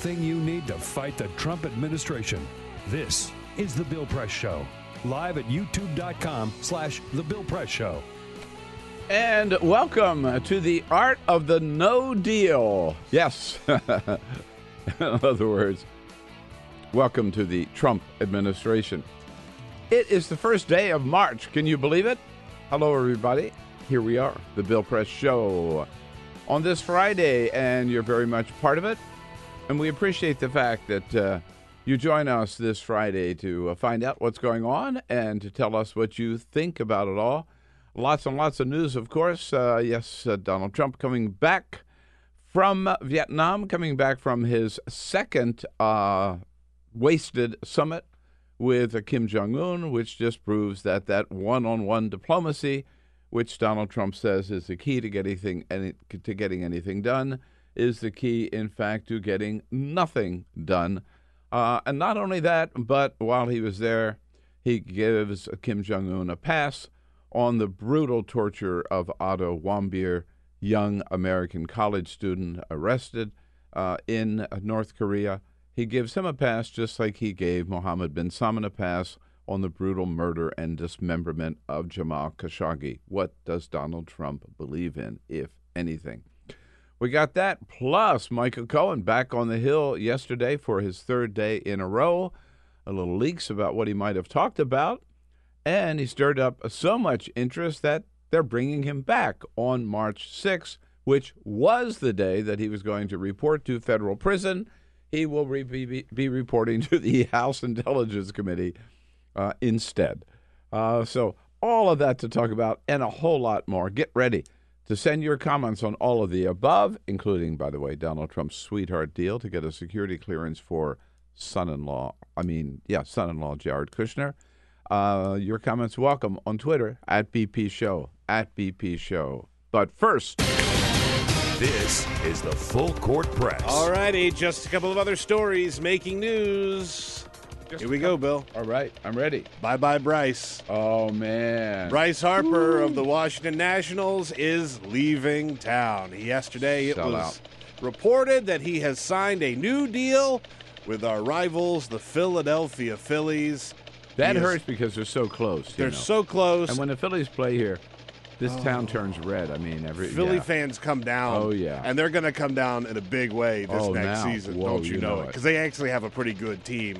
everything you need to fight the Trump administration. This is The Bill Press Show. Live at youtube.com slash The Bill Press Show. And welcome to the art of the no deal. Yes. In other words, welcome to the Trump administration. It is the first day of March. Can you believe it? Hello, everybody. Here we are, the Bill Press Show on this Friday, and you're very much part of it. And we appreciate the fact that uh, you join us this Friday to uh, find out what's going on and to tell us what you think about it all. Lots and lots of news, of course. Uh, yes, uh, Donald Trump coming back from Vietnam, coming back from his second uh, wasted summit with Kim Jong Un, which just proves that that one-on-one diplomacy, which Donald Trump says is the key to to getting anything done, is the key, in fact, to getting nothing done. Uh, and not only that, but while he was there, he gives Kim Jong Un a pass on the brutal torture of Otto Warmbier, young American college student arrested uh, in North Korea. He gives him a pass just like he gave Mohammed bin Salman a pass on the brutal murder and dismemberment of Jamal Khashoggi. What does Donald Trump believe in, if anything? We got that. Plus, Michael Cohen back on the Hill yesterday for his third day in a row. A little leaks about what he might have talked about. And he stirred up so much interest that they're bringing him back on March 6th, which was the day that he was going to report to federal prison. He will re- be, be reporting to the House Intelligence Committee uh, instead. Uh, so, all of that to talk about and a whole lot more. Get ready to send your comments on all of the above, including, by the way, Donald Trump's sweetheart deal to get a security clearance for son in law. I mean, yeah, son in law Jared Kushner. Uh, your comments welcome on Twitter at BP Show, at BP Show. But first, This is the Full Court Press. All righty, just a couple of other stories making news. Here we go, Bill. all right, I'm ready. Bye bye, Bryce. Oh, man. Bryce Harper of the Washington Nationals is leaving town. Yesterday, it Sell was out. reported that he has signed a new deal with our rivals, the Philadelphia Phillies. That He is- hurts because they're so close. They're know. so close. And when the Phillies play here, this oh. town turns red. I mean, every Philly yeah. fans come down. Oh, yeah. and they're going to come down in a big way this Oh, next now. season. Whoa, don't you, you know, know it? it. Because they actually have a pretty good team.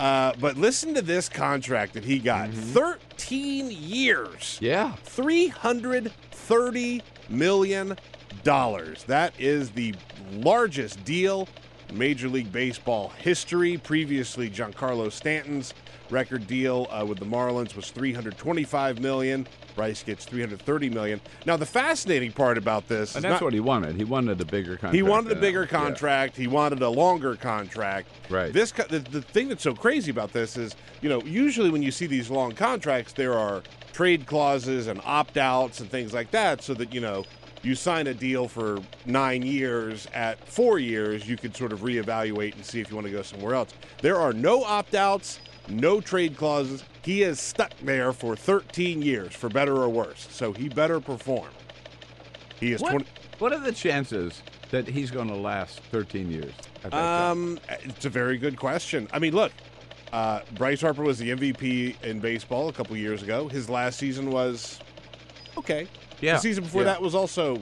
Uh, but listen to this contract that he got: Mm-hmm. thirteen years, Yeah. three hundred thirty million dollars. That is the largest deal in Major League Baseball history. Previously, Giancarlo Stanton's record deal uh, with the Marlins was 325 million. Bryce gets 330 million. Now, the fascinating part about this And is that's not- what he wanted. He wanted a bigger contract. he wanted a bigger that. Yeah. contract. He wanted a longer contract. Right. This the, the thing that's so crazy about this is, you know, usually when you see these long contracts, there are trade clauses and opt outs and things like that, so that you know you sign a deal for nine years. At four years, you could sort of reevaluate and see if you want to go somewhere else. There are no opt outs, no trade clauses. He is stuck there for 13 years, for better or worse. So he better perform. He is What, 20. what are the chances that he's going to last 13 years? at that job? Um, it's a very good question. I mean, look, uh, Bryce Harper was the MVP in baseball a couple years ago. His last season was okay. Yeah, The season before yeah. that was also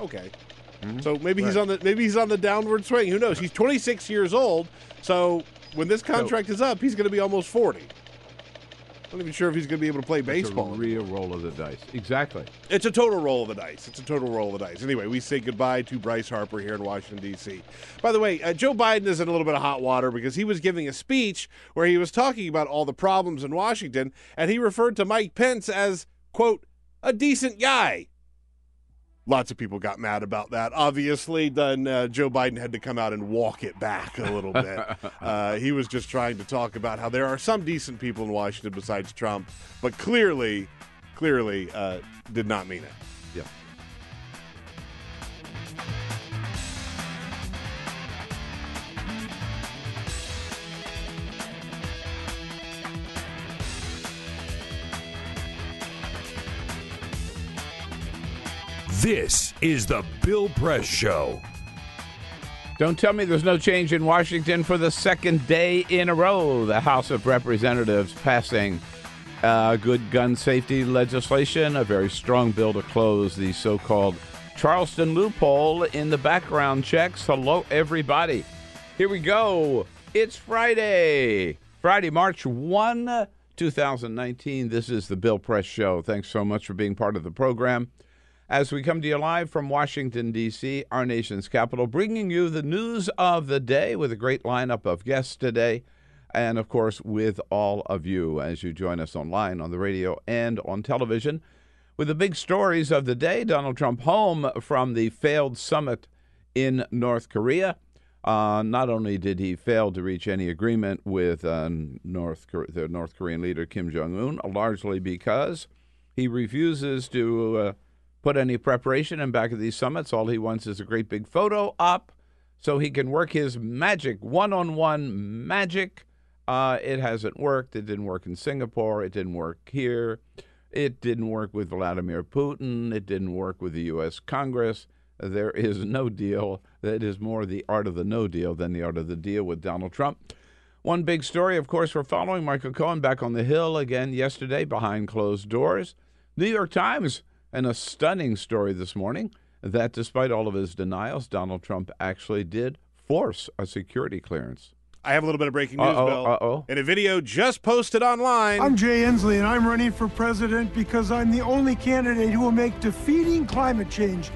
okay. Mhm. So maybe he's on the maybe he's on the downward swing. Who knows? He's 26 years old. So when this contract is up, he's going to be almost 40. I'm not even sure if he's going to be able to play It's baseball. a real roll of the dice. Exactly. It's a total roll of the dice. It's a total roll of the dice. Anyway, we say goodbye to Bryce Harper here in Washington, D.C. By the way, uh, Joe Biden is in a little bit of hot water because he was giving a speech where he was talking about all the problems in Washington, and he referred to Mike Pence as, quote, a decent guy. Lots of people got mad about that. Obviously, then uh, Joe Biden had to come out and walk it back a little bit. uh, he was just trying to talk about how there are some decent people in Washington besides Trump, but clearly, clearly uh, did not mean it. Yeah. This is the Bill Press Show. Don't tell me there's no change in Washington for the second day in a row. The House of Representatives passing uh, good gun safety legislation, a very strong bill to close the so called Charleston loophole in the background checks. Hello, everybody. Here we go. It's Friday, Friday, March 1, 2019. This is the Bill Press Show. Thanks so much for being part of the program as we come to you live from Washington, D.C., our nation's capital, bringing you the news of the day with a great lineup of guests today. And of course, with all of you as you join us online, on the radio, and on television. With the big stories of the day Donald Trump home from the failed summit in North Korea. Uh, not only did he fail to reach any agreement with uh, North the North Korean leader Kim Jong Un, largely because he refuses to uh, put any preparation in back of these summits. All he wants is a great big photo op so he can work his magic, one on one magic. Uh, it hasn't worked. It didn't work in Singapore. It didn't work here. It didn't work with Vladimir Putin. It didn't work with the U.S. Congress. There is no deal that is more the art of the no deal than the art of the deal with Donald Trump. One big story, of course, we're following Michael Cohen back on the Hill again yesterday behind closed doors. New York Times, and a stunning story this morning that despite all of his denials, Donald Trump actually did force a security clearance. I have a little bit of breaking news, Uh-oh, Bill. uh-oh. In a video just posted online. I'm Jay Inslee, and I'm running for president because I'm the only candidate who will make defeating climate change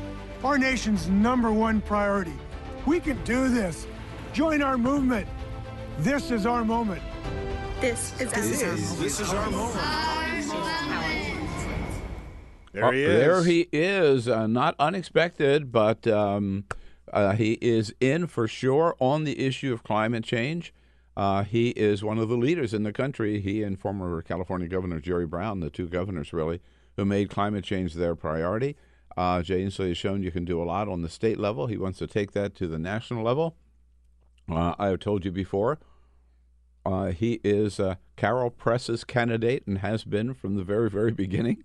our nation's number one priority. We can do this. Join our movement. This is our moment. This is This is our moment. There he Uh, is. There he is. Uh, not unexpected, but um, uh, he is in for sure on the issue of climate change. Uh, he is one of the leaders in the country. He and former California Governor Jerry Brown, the two governors really, who made climate change their priority. Uh, Jay Inslee has shown you can do a lot on the state level. He wants to take that to the national level. Uh, I have told you before, uh, he is uh, Carol Press's candidate and has been from the very, very beginning.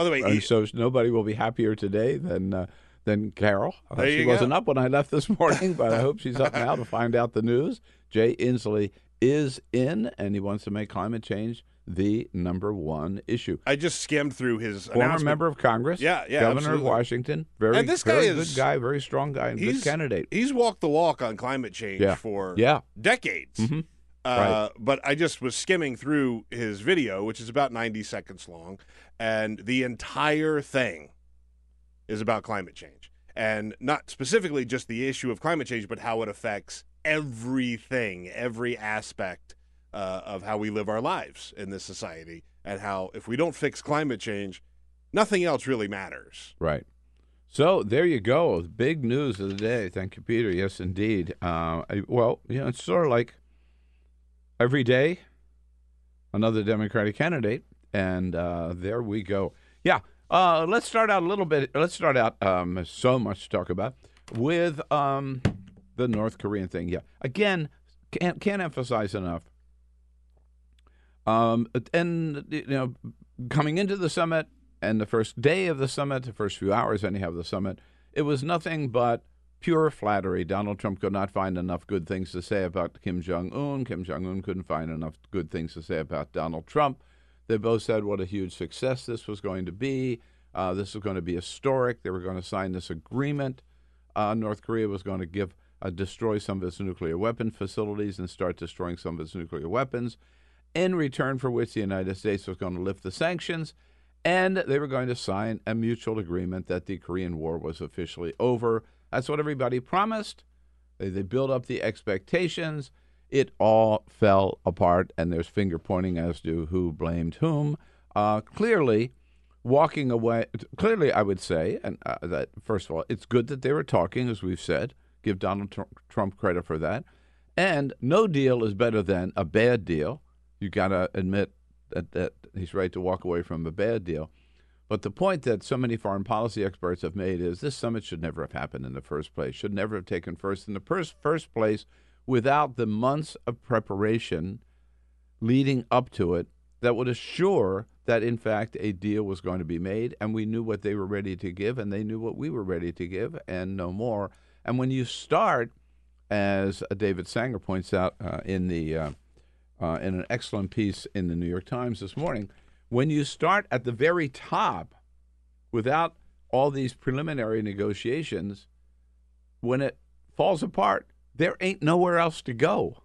By the way, he- so nobody will be happier today than uh, than Carol. Uh, she wasn't up when I left this morning, but I hope she's up now to find out the news. Jay Inslee is in, and he wants to make climate change the number one issue. I just skimmed through his Former member of Congress, Yeah, yeah, governor absolutely. of Washington, very, And this guy very is- good guy, very strong guy, and good candidate. He's walked the walk on climate change Yeah. for Yeah. decades. Mhm. Uh, But I just was skimming through his video, which is about 90 seconds long, and the entire thing is about climate change. And not specifically just the issue of climate change, but how it affects everything, every aspect uh, of how we live our lives in this society, and how if we don't fix climate change, nothing else really matters. Right. So there you go. Big news of the day. Thank you, Peter. Yes, indeed. Uh, I- well, you know, it's sort of like every day, another Democratic candidate, and uh, there we go. Yeah. Uh, let's start out a little bit. Let's start out. Um, so much to talk about with um, the North Korean thing. Yeah, again, can't can't emphasize enough. Um, and you know, coming into the summit and the first day of the summit, the first few hours anyhow of the summit, it was nothing but pure flattery. Donald Trump could not find enough good things to say about Kim Jong Un. Kim Jong Un couldn't find enough good things to say about Donald Trump. They both said what a huge success this was going to be. Uh, this was going to be historic. They were going to sign this agreement. Uh, North Korea was going to give uh, destroy some of its nuclear weapon facilities and start destroying some of its nuclear weapons, in return for which the United States was going to lift the sanctions, and they were going to sign a mutual agreement that the Korean War was officially over. That's what everybody promised. They, they built up the expectations. It all fell apart, and there's finger pointing as to who blamed whom. Uh, clearly, walking away. Clearly, I would say, and uh, that first of all, it's good that they were talking, as we've said. Give Donald Trump credit for that. And no deal is better than a bad deal. You got to admit that, that he's right to walk away from a bad deal. But the point that so many foreign policy experts have made is this summit should never have happened in the first place, should never have taken first in the first, first place without the months of preparation leading up to it that would assure that, in fact, a deal was going to be made. And we knew what they were ready to give, and they knew what we were ready to give, and no more. And when you start, as David Sanger points out uh, in the uh, uh, in an excellent piece in the New York Times this morning, when you start at the very top without all these preliminary negotiations, when it falls apart, there ain't nowhere else to go.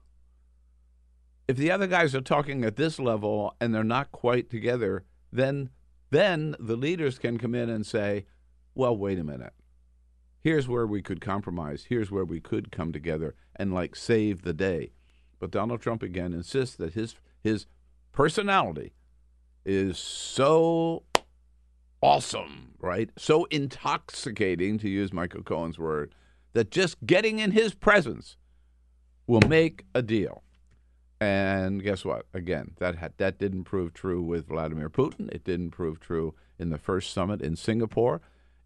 If the other guys are talking at this level and they're not quite together, then then the leaders can come in and say, "Well, wait a minute. Here's where we could compromise. Here's where we could come together and like save the day." But Donald Trump again insists that his his personality is so awesome, right? So intoxicating, to use Michael Cohen's word, that just getting in his presence will make a deal. And guess what? Again, that had, that didn't prove true with Vladimir Putin. It didn't prove true in the first summit in Singapore.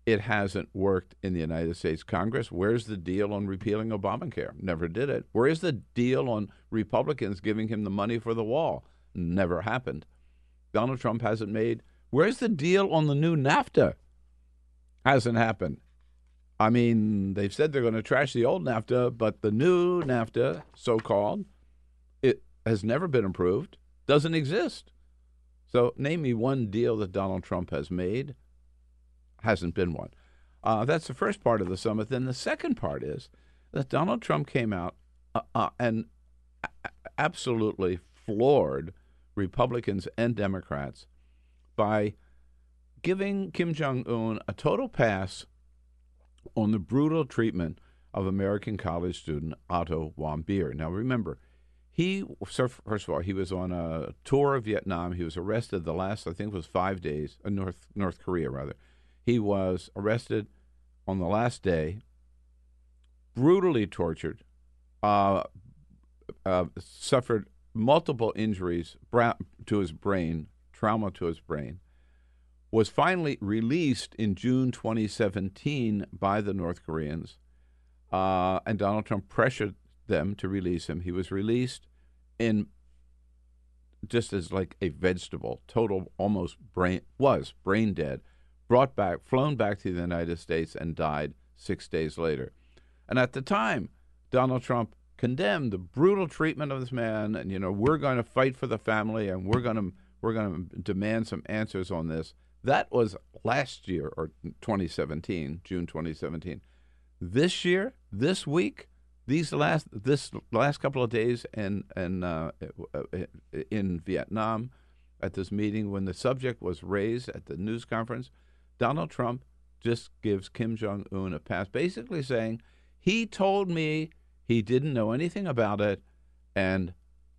It hasn't worked in the United States Congress. Where's the deal on repealing Obamacare? Never did it. Where is the deal on Republicans giving him the money for the wall? Never happened. Donald Trump hasn't made. Where's the deal on the new NAFTA? Hasn't happened. I mean, they've said they're going to trash the old NAFTA, but the new NAFTA, so called, it has never been approved, doesn't exist. So, name me one deal that Donald Trump has made. Hasn't been one. Uh, that's the first part of the summit. Then the second part is that Donald Trump came out uh, uh, and absolutely floored Republicans and Democrats by giving Kim Jong un a total pass on the brutal treatment of American college student Otto Warmbier. Now, remember, he first of all he was on a tour of Vietnam. He was arrested the last I think was five days, uh, North North Korea rather. He was arrested on the last day, brutally tortured, uh, uh, suffered multiple injuries to his brain, trauma to his brain, was finally released in June 2017 by the North Koreans, uh, and Donald Trump pressured them to release him. He was released in just as like a vegetable, total almost brain was brain dead, brought back, flown back to the United States, and died six days later. And at the time, Donald Trump condemned the brutal treatment of this man, and you know we're going to fight for the family, and we're going to we're going to demand some answers on this. That was last year or 2017, June 2017. This year, this week, these last this last couple of days, and and uh, in Vietnam, at this meeting when the subject was raised at the news conference, Donald Trump just gives Kim Jong Un a pass, basically saying he told me he didn't know anything about it, and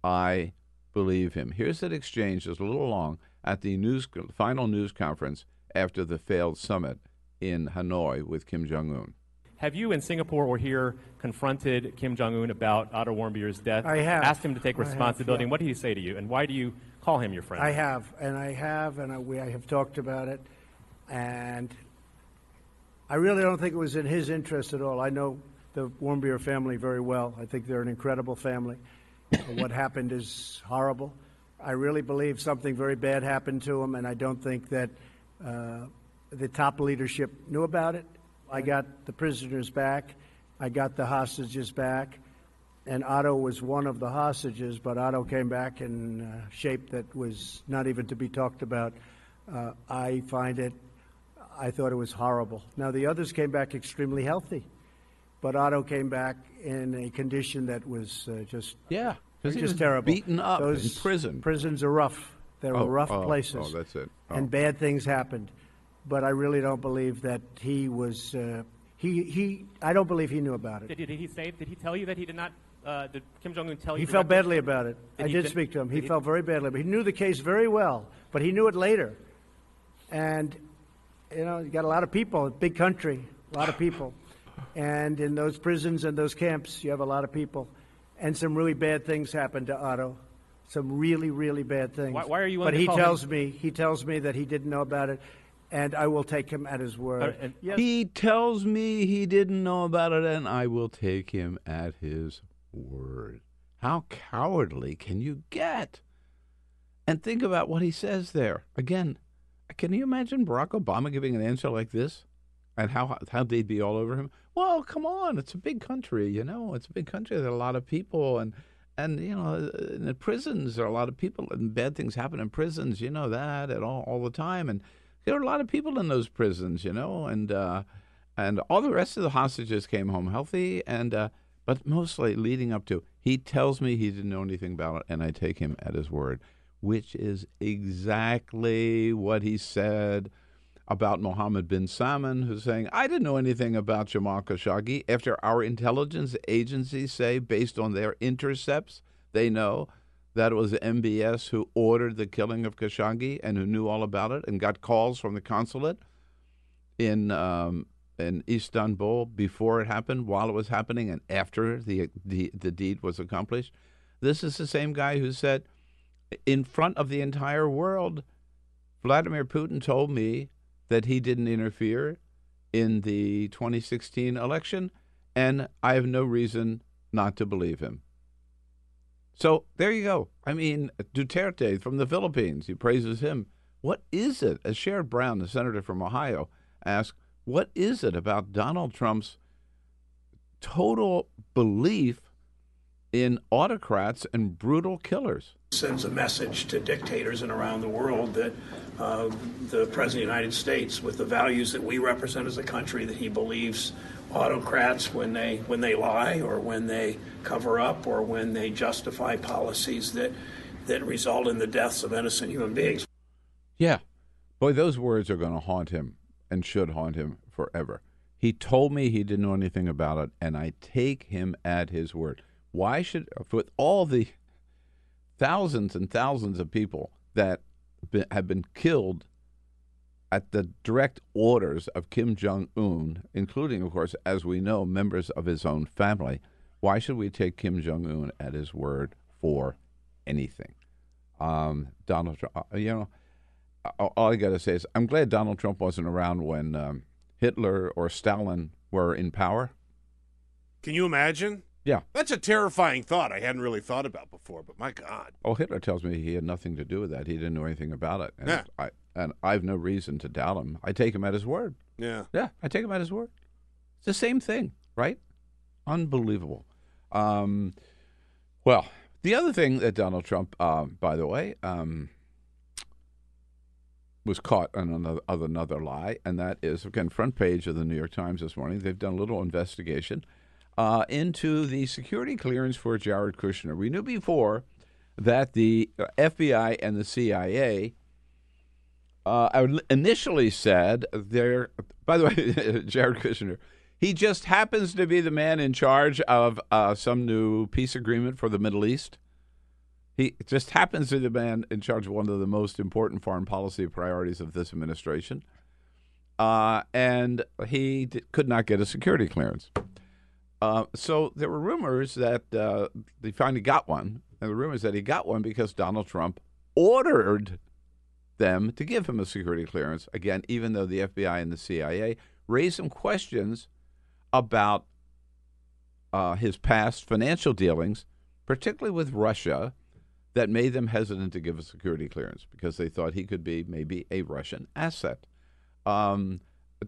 I believe him. Here's that exchange, just a little long, at the news final news conference after the failed summit in Hanoi with Kim Jong Un. Have you in Singapore or here confronted Kim Jong Un about Otto Warmbier's death? I have. Asked him to take responsibility. Have, yeah. And what did he say to you? And why do you call him your friend? I have, and I have, and I, we, I have talked about it. and I really don't think it was in his interest at all. I know the Warmbier family very well. I think they're an incredible family. what happened is horrible. I really believe something very bad happened to them, and I don't think that uh, the top leadership knew about it. I got the prisoners back. I got the hostages back. And Otto was one of the hostages, but Otto came back in shape that was not even to be talked about. Uh, I find it, I thought it was horrible. Now, the others came back extremely healthy, but Otto came back in a condition that was uh, just Yeah, because he just was terrible. beaten up Those in prison. Prisons are rough. They're Oh, rough oh, places. oh, that's it. Oh. And bad things happened. But I really don't believe that he was. Uh, he he. I don't believe he knew about it. Did, he- did he say? Did he tell you that he did not? Uh, did Kim Jong Un tell you? He felt directly? badly about it. Did I he did speak to him. He he- felt very badly. But he knew the case very well. But he knew it later. And you know, you got a lot of people. A big country, a lot of people. And in those prisons and those camps, you have a lot of people. And some really bad things happened to Otto. Some really, really bad things. Why- why are you But he call him- tells me he tells me that he didn't know about it, and I will take him at his word. Uh, and- yes, He tells me he didn't know about it, and I will take him at his word. How cowardly can you get? And think about what he says there. Again, can you imagine Barack Obama giving an answer like this? And how how they'd be all over him? Well, come on, it's a big country, you know. It's a big country. There are a lot of people, and and you know, in the prisons there are a lot of people, and bad things happen in prisons. You know that, and all all the time. And there are a lot of people in those prisons, you know, and uh, and all the rest of the hostages came home healthy, and uh, but mostly leading up to, he tells me he didn't know anything about it, and I take him at his word, which is exactly what he said about Mohammed bin Salman, who's saying, I didn't know anything about Jamal Khashoggi. After our intelligence agencies say, based on their intercepts, they know that it was MBS who ordered the killing of Khashoggi and who knew all about it and got calls from the consulate in um, in Istanbul before it happened, while it was happening, and after the, the the deed was accomplished. This is the same guy who said, in front of the entire world, Vladimir Putin told me that he didn't interfere in the 2016 election, and I have no reason not to believe him. So there you go. I mean, Duterte from the Philippines, he praises him. What is it, as Sherrod Brown, the senator from Ohio, asked, what is it about Donald Trump's total belief in autocrats and brutal killers? sends a message to dictators and around the world that uh, the President of the United States, with the values that we represent as a country, that he believes autocrats, when they when they lie or when they cover up or when they justify policies that that result in the deaths of innocent human beings. Yeah. Boy, those words are going to haunt him and should haunt him forever. He told me he didn't know anything about it, and I take him at his word. Why should, with all the thousands and thousands of people that have been killed at the direct orders of Kim Jong un, including, of course, as we know, members of his own family, why should we take Kim Jong un at his word for anything? Um, Donald Trump, uh, you know, all all I got to say is I'm glad Donald Trump wasn't around when um, Hitler or Stalin were in power. Can you imagine? Yeah. That's a terrifying thought I hadn't really thought about before, but my God. Oh, Hitler tells me he had nothing to do with that. He didn't know anything about it. And Yeah. I and I've no reason to doubt him. I take him at his word. Yeah. Yeah, I take him at his word. It's the same thing, right? Unbelievable. Um, well, the other thing that Donald Trump, uh, by the way, um, was caught on another, another lie, and that is again front page of the New York Times this morning. They've done a little investigation uh, into the security clearance for Jared Kushner. We knew before that the FBI and the CIA uh, initially said there. By the way, Jared Kushner, he just happens to be the man in charge of uh, some new peace agreement for the Middle East. He just happens to be the man in charge of one of the most important foreign policy priorities of this administration. Uh, and he d- could not get a security clearance. Uh, so there were rumors that uh, he finally got one. And the rumors that he got one because Donald Trump ordered them to give him a security clearance. Again, even though the FBI and the CIA raised some questions about uh, his past financial dealings, particularly with Russia, that made them hesitant to give a security clearance because they thought he could be maybe a Russian asset. Um,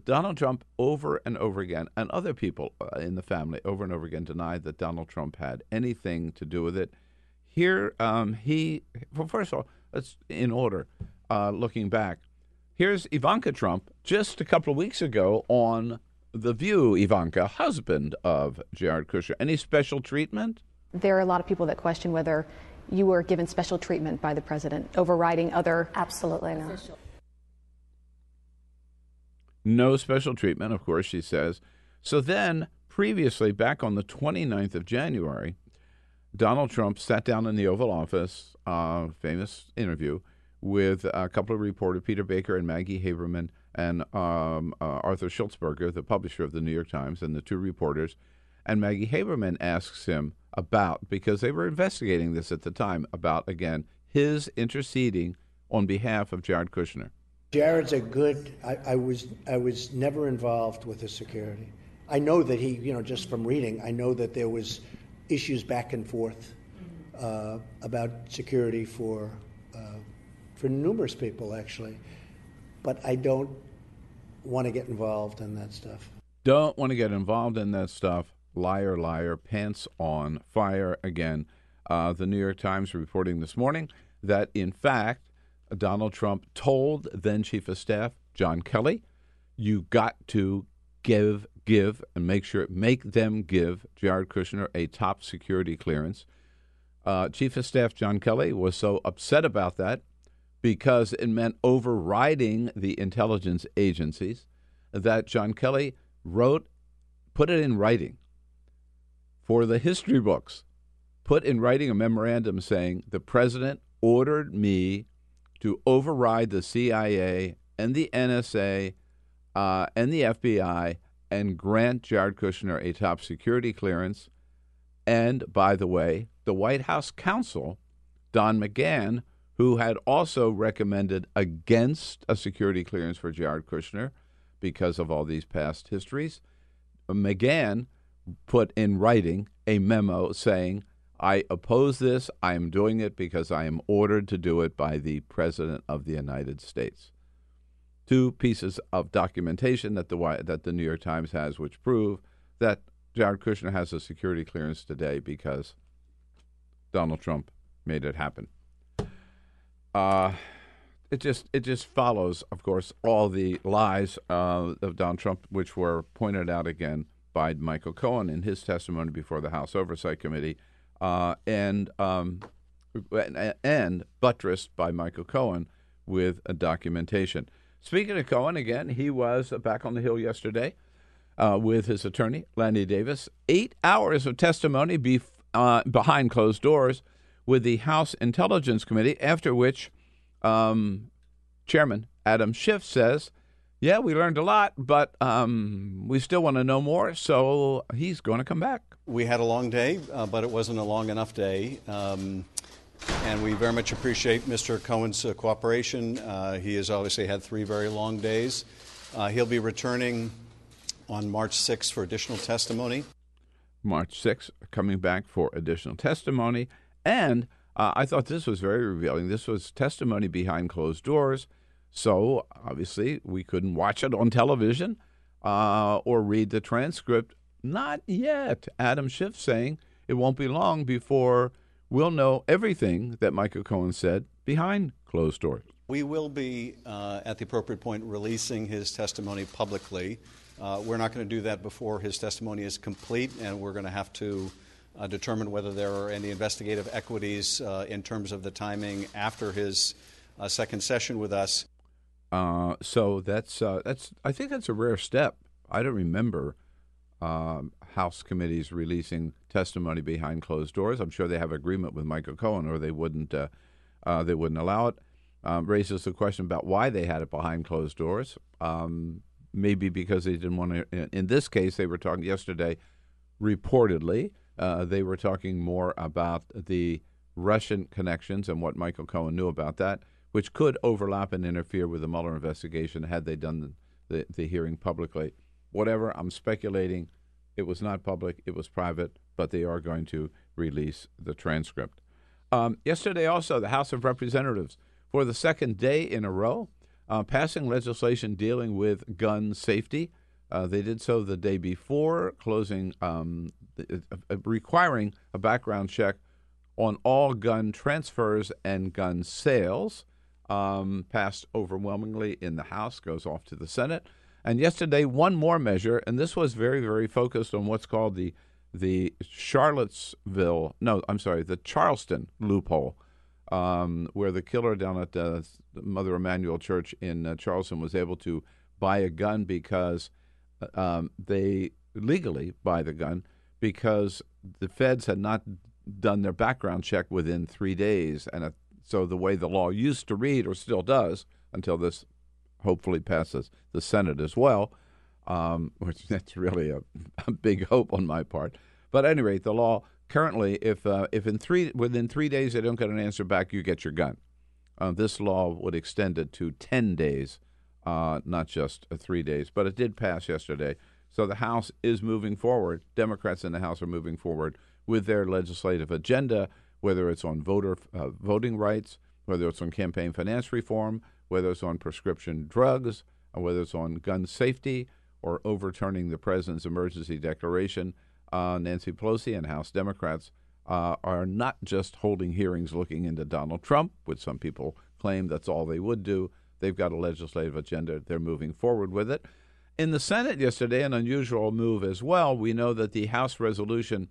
Donald Trump, over and over again, and other people uh, in the family, over and over again, denied that Donald Trump had anything to do with it. Here, um, he, well, first of all, let's in order, uh, looking back. Here's Ivanka Trump just a couple of weeks ago on The View, Ivanka, husband of Jared Kushner. Any special treatment? There are a lot of people that question whether you were given special treatment by the president, overriding other. Absolutely not. No special treatment, of course, she says. So then, previously, back on the 29th of January, Donald Trump sat down in the Oval Office, uh, famous interview, with a couple of reporters, Peter Baker and Maggie Haberman, and um, uh, Arthur Sulzberger, the publisher of the New York Times, and the two reporters. And Maggie Haberman asks him about, because they were investigating this at the time, about, again, his interceding on behalf of Jared Kushner. Jared's a good. I, I, was I was never involved with his security. I know that he, you know, just from reading, I know that there was issues back and forth uh, about security for uh, for numerous people actually, but I don't want to get involved in that stuff. Don't want to get involved in that stuff. Liar, liar, pants on fire again. Uh, the New York Times reporting this morning that in fact Donald Trump told then Chief of Staff John Kelly, "You got to give, give, and make sure make them give Jared Kushner a top security clearance." Uh, Chief of Staff John Kelly was so upset about that because it meant overriding the intelligence agencies that John Kelly wrote, put it in writing for the history books, put in writing a memorandum saying the president ordered me to override the CIA and the NSA uh, and the FBI and grant Jared Kushner a top security clearance. And by the way, the White House counsel, Don McGahn, who had also recommended against a security clearance for Jared Kushner because of all these past histories, McGahn put in writing a memo saying, I oppose this. I am doing it because I am ordered to do it by the President of the United States. Two pieces of documentation that the that the New York Times has, which prove that Jared Kushner has a security clearance today because Donald Trump made it happen. Uh, it just it just follows, of course, all the lies uh, of Donald Trump, which were pointed out again by Michael Cohen in his testimony before the House Oversight Committee uh, and um, and buttressed by Michael Cohen with a documentation. Speaking of Cohen, again, he was back on the Hill yesterday uh, with his attorney, Lanny Davis. Eight hours of testimony uh, behind closed doors with the House Intelligence Committee, after which um, Chairman Adam Schiff says, Yeah, we learned a lot, but um, we still want to know more, so he's going to come back. We had a long day, uh, but it wasn't a long enough day. Um, and we very much appreciate Mr. Cohen's uh, cooperation. Uh, he has obviously had three very long days. Uh, he'll be returning on March 6th for additional testimony. March 6th, coming back for additional testimony. And uh, I thought this was very revealing. This was testimony behind closed doors. So obviously, we couldn't watch it on television uh, or read the transcript not yet. Adam Schiff saying it won't be long before we'll know everything that Michael Cohen said behind closed doors. We will be, uh, at the appropriate point, releasing his testimony publicly. Uh, we're not going to do that before his testimony is complete, and we're going to have to uh, determine whether there are any investigative equities uh, in terms of the timing after his uh, second session with us. Uh, so that's that's I think that's a rare step. I don't remember um, House committees releasing testimony behind closed doors. I'm sure they have agreement with Michael Cohen, or they wouldn't uh, uh, they wouldn't allow it. Um, raises the question about why they had it behind closed doors. Um, maybe because they didn't want to. In this case, they were talking yesterday. Reportedly, uh, they were talking more about the Russian connections and what Michael Cohen knew about that. which could overlap and interfere with the Mueller investigation had they done the, the, the hearing publicly. Whatever, I'm speculating. It was not public, it was private, but they are going to release the transcript. Um, yesterday, also, the House of Representatives, for the second day in a row, uh, passing legislation dealing with gun safety. Uh, they did so the day before, closing, um, uh, uh, requiring a background check on all gun transfers and gun sales. Um, passed overwhelmingly in the House, goes off to the Senate. And yesterday, one more measure, and this was very, very focused on what's called the the Charlottesville, no, I'm sorry, the Charleston loophole, um, where the killer down at the Mother Emanuel Church in uh, Charleston was able to buy a gun because uh, um, they legally buy the gun because the feds had not done their background check within three days, and uh, so the way the law used to read, or still does, until this hopefully passes the Senate as well, um, which that's really a, a, big hope on my part. But at any rate, the law currently, if uh, if in three within three days they don't get an answer back, you get your gun. Uh, this law would extend it to ten days, uh, not just uh, three days. But it did pass yesterday, so the House is moving forward. Democrats in the House are moving forward with their legislative agenda, whether it's on voter uh, voting rights, whether it's on campaign finance reform, whether it's on prescription drugs, or whether it's on gun safety, or overturning the president's emergency declaration. Uh, Nancy Pelosi and House Democrats uh, are not just holding hearings looking into Donald Trump, which some people claim that's all they would do. They've got a legislative agenda. They're moving forward with it. In the Senate yesterday, an unusual move as well. We know that the House resolution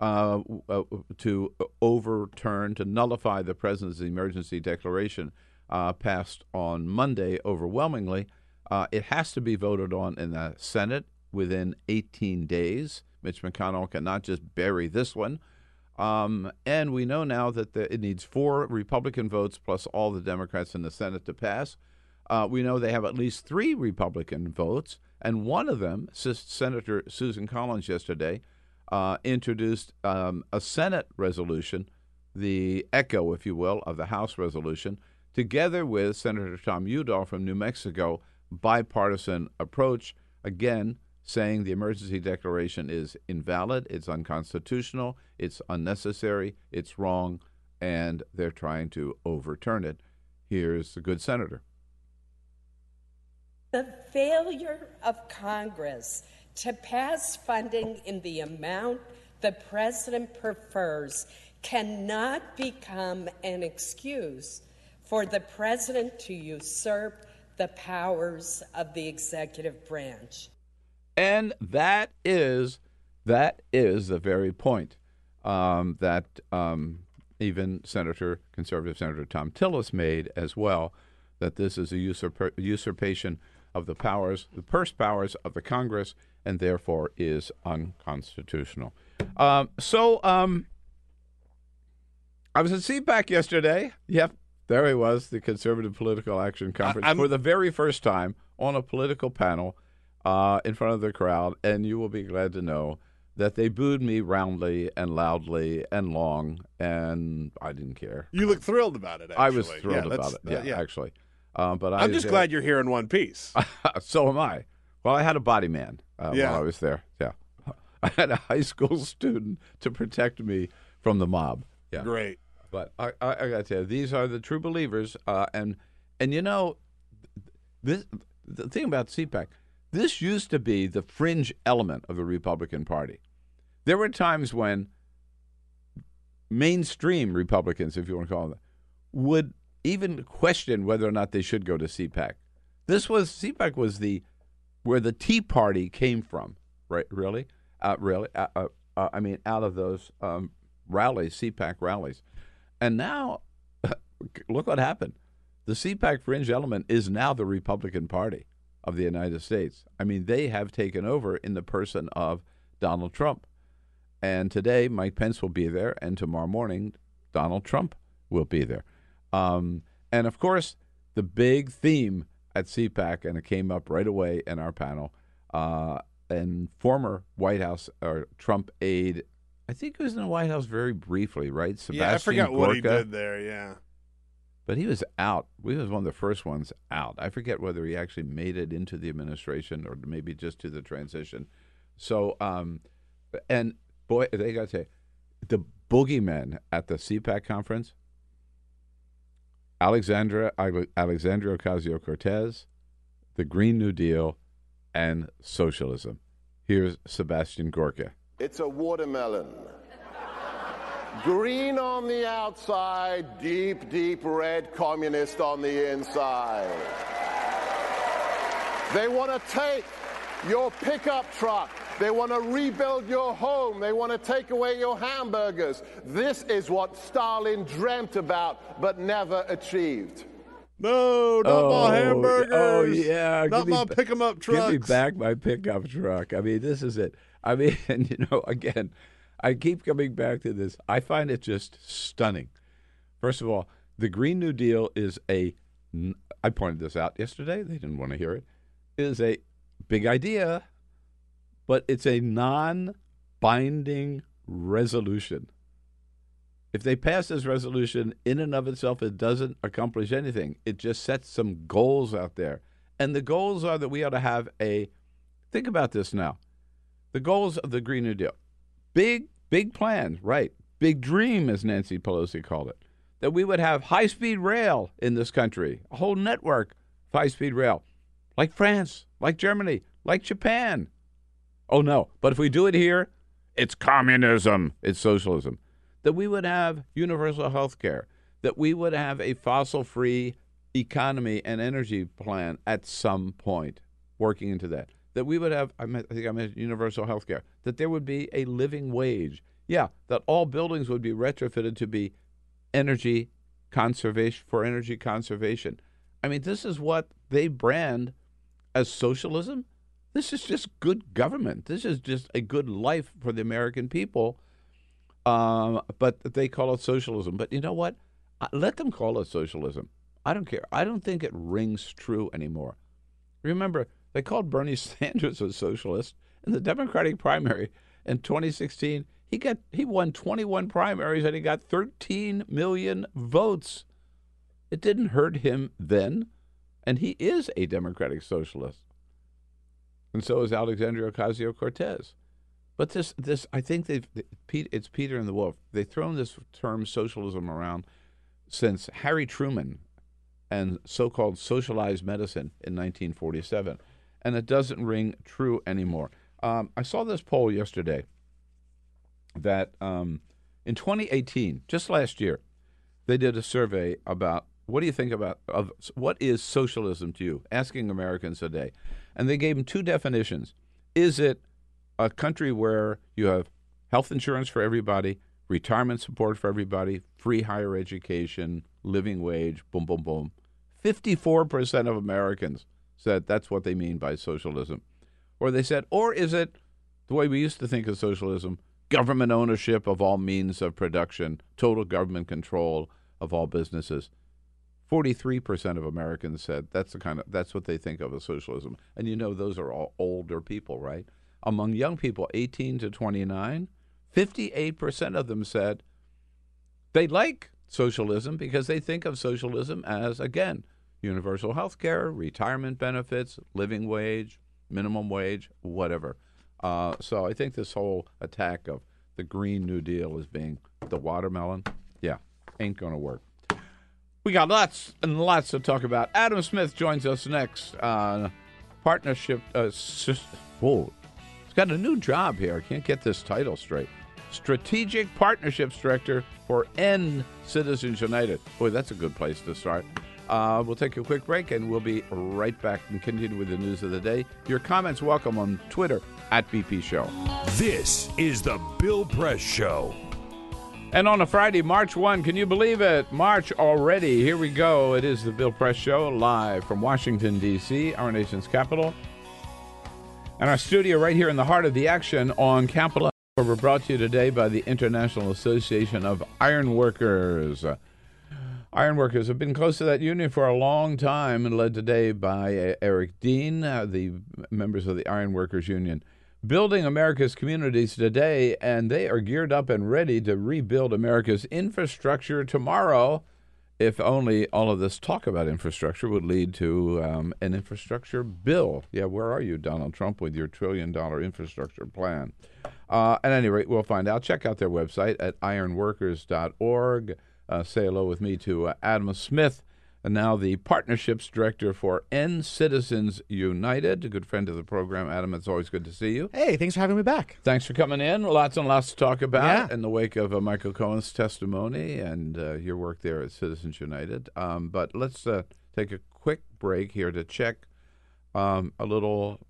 uh, uh, to overturn, to nullify the president's emergency declaration uh, passed on Monday overwhelmingly. Uh, it has to be voted on in the Senate within 18 days. Mitch McConnell cannot just bury this one. Um, and we know now that the, it needs four Republican votes plus all the Democrats in the Senate to pass. Uh, we know they have at least three Republican votes, and one of them, Senator Susan Collins, yesterday uh, introduced um, a Senate resolution, the echo, if you will, of the House resolution, together with Senator Tom Udall from New Mexico, bipartisan approach, again, saying the emergency declaration is invalid, it's unconstitutional, it's unnecessary, it's wrong, and they're trying to overturn it. Here's the good senator. The failure of Congress to pass funding in the amount the president prefers cannot become an excuse for the president to usurp the powers of the executive branch. And that is that is the very point um, that um, even Senator conservative Senator Thom Tillis made as well that this is a usurp- usurpation of the powers, the purse powers of the Congress, and therefore is unconstitutional. Um, so um, I was at CPAC yesterday. Yep, there he was, the Conservative Political Action Conference, for the very first time on a political panel uh, in front of the crowd. And you will be glad to know that they booed me roundly and loudly and long, and I didn't care. You look thrilled about it. Actually. I was thrilled yeah, about it. Yeah, yeah. actually. Uh, but I'm I, just uh, glad you're here in one piece. so am I. Well, I had a body man uh, Yeah. while I was there. Yeah, I had a high school student to protect me from the mob. Yeah, Great. But I, I, I got to tell you, these are the true believers, uh, and and you know, this the thing about CPAC, this used to be the fringe element of the Republican Party. There were times when mainstream Republicans, if you want to call them, would even question whether or not they should go to CPAC. This was CPAC was the where the Tea Party came from, right? Really, uh, really. Uh, uh, uh, I mean, out of those um, rallies, CPAC rallies, and now look what happened. The CPAC fringe element is now the Republican Party of the United States. I mean, they have taken over in the person of Donald Trump. And today, Mike Pence will be there, and tomorrow morning, Donald Trump will be there. Um, and of course, the big theme at CPAC, and it came up right away in our panel, uh, and former White House or Trump aide, I think he was in the White House very briefly, right? Sebastian yeah, I forgot what he Gorka. did there. Yeah. but he was out. He was one of the first ones out. I forget whether he actually made it into the administration or maybe just to the transition. So, um, and boy, they got to say, the boogeymen at the CPAC conference, Alexandra Alexandria Ocasio Cortez, the Green New Deal, and socialism. Here's Sebastian Gorka. It's a watermelon. Green on the outside, deep, deep red communist on the inside. They want to take your pickup truck. They want to rebuild your home. They want to take away your hamburgers. This is what Stalin dreamt about but never achieved. No, not oh, my hamburgers. Oh yeah, not my pick 'em up trucks. Give me back my pickup truck. I mean, this is it. I mean, you know, again, I keep coming back to this. I find it just stunning. First of all, the Green New Deal is a. I pointed this out yesterday. They didn't want to hear it. Is a big idea, but it's a non-binding resolution. If they pass this resolution in and of itself, it doesn't accomplish anything. It just sets some goals out there. And the goals are that we ought to have a think about this now. The goals of the Green New Deal. Big, big plans, right. Big dream, as Nancy Pelosi called it. That we would have high speed rail in this country, a whole network of high speed rail, like France, like Germany, like Japan. Oh no, but if we do it here, it's communism, it's socialism that we would have universal health care, that we would have a fossil free economy and energy plan at some point working into that. That we would have, I, think I mentioned universal health care, that there would be a living wage. Yeah, that all buildings would be retrofitted to be energy conservation for energy conservation. I mean, this is what they brand as socialism. This is just good government. This is just a good life for the American people um, but they call it socialism. But you know what? Let them call it socialism. I don't care. I don't think it rings true anymore. Remember, they called Bernie Sanders a socialist in the Democratic primary in 2016. He got he won 21 primaries and he got 13 million votes. It didn't hurt him then, and he is a democratic socialist. And so is Alexandria Ocasio Cortez. But this, this, I think they've, it's Peter and the Wolf. They've thrown this term socialism around since Harry Truman and so-called socialized medicine in 1947, and it doesn't ring true anymore. Um, I saw this poll yesterday that um, in 2018, just last year, they did a survey about what do you think about of what is socialism to you, asking Americans today, and they gave them two definitions. Is it a country where you have health insurance for everybody, retirement support for everybody, free higher education, living wage, boom, boom, boom. 54% of Americans said that's what they mean by socialism. Or they said, or is it the way we used to think of socialism government ownership of all means of production, total government control of all businesses? 43% of Americans said that's the kind of that's what they think of as socialism. And you know those are all older people, right? among young people 18 to 29, 58% of them said they like socialism because they think of socialism as, again, universal health care, retirement benefits, living wage, minimum wage, whatever. Uh, so I think this whole attack of the Green New Deal as being the watermelon, yeah, ain't going to work. We got lots and lots to talk about. Adam Smith joins us next. Partnership. Uh, whoa, got a new job here. I can't get this title straight. Strategic Partnerships Director for End Citizens United. Boy, that's a good place to start. Uh, we'll take a quick break and we'll be right back and continue with the news of the day. Your comments welcome on Twitter at BP Show. This is the Bill Press Show. And on a Friday, March 1, can you believe it? March already. Here we go. It is the Bill Press Show live from Washington, D.C., our nation's capital. And our studio right here in the heart of the action on Capitol. We're brought to you today by the International Association of Iron Workers. Uh, iron workers have been close to that union for a long time and led today by uh, Eric Dean, uh, the members of the Iron Workers Union, building America's communities today, and they are geared up and ready to rebuild America's infrastructure tomorrow if only all of this talk about infrastructure would lead to um, an infrastructure bill. Yeah, where are you, Donald Trump, with your trillion dollar infrastructure plan? Uh, at any rate, we'll find out. Check out their website at ironworkers.org. Uh, say hello with me to uh, Adam Smith, and now the partnerships director for End Citizens United, a good friend of the program. Adam, it's always good to see you. Hey, thanks for having me back. Thanks for coming in. Lots and lots to talk about Yeah. in the wake of uh, Michael Cohen's testimony and uh, your work there at Citizens United. Um, but let's uh, take a quick break here to check um, a little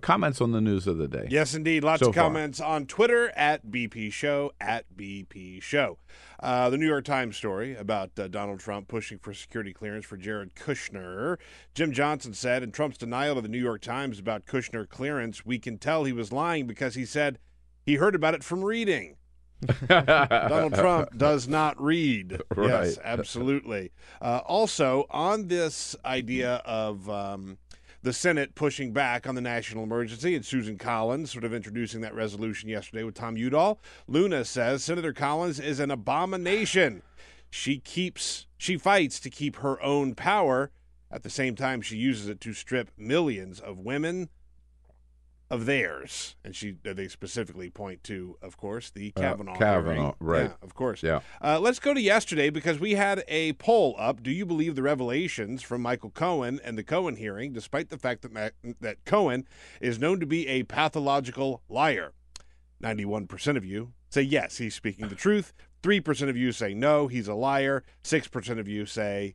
comments on the news of the day. Yes, indeed. Lots So of far. comments on Twitter at BP Show, at BP Show. Uh, the New York Times story about uh, Donald Trump pushing for security clearance for Jared Kushner. Jim Johnson said in Trump's denial to the New York Times about Kushner clearance, we can tell he was lying because he said he heard about it from reading. Donald Trump does not read. Yes, absolutely. Uh, also, on this idea of um, the Senate pushing back on the national emergency and Susan Collins sort of introducing that resolution yesterday with Tom Udall, Luna says Senator Collins is an abomination. She keeps she fights to keep her own power. At the same time, she uses it to strip millions of women of theirs, and she they specifically point to, of course, the Uh, Kavanaugh. Kavanaugh, hearing. right. Yeah, of course. Yeah. Uh, let's go to yesterday because we had a poll up. Do you believe the revelations from Michael Cohen and the Cohen hearing, despite the fact that that Cohen is known to be a pathological liar? Ninety-one percent of you say yes, he's speaking the truth. Three percent of you say no, he's a liar. Six percent of you say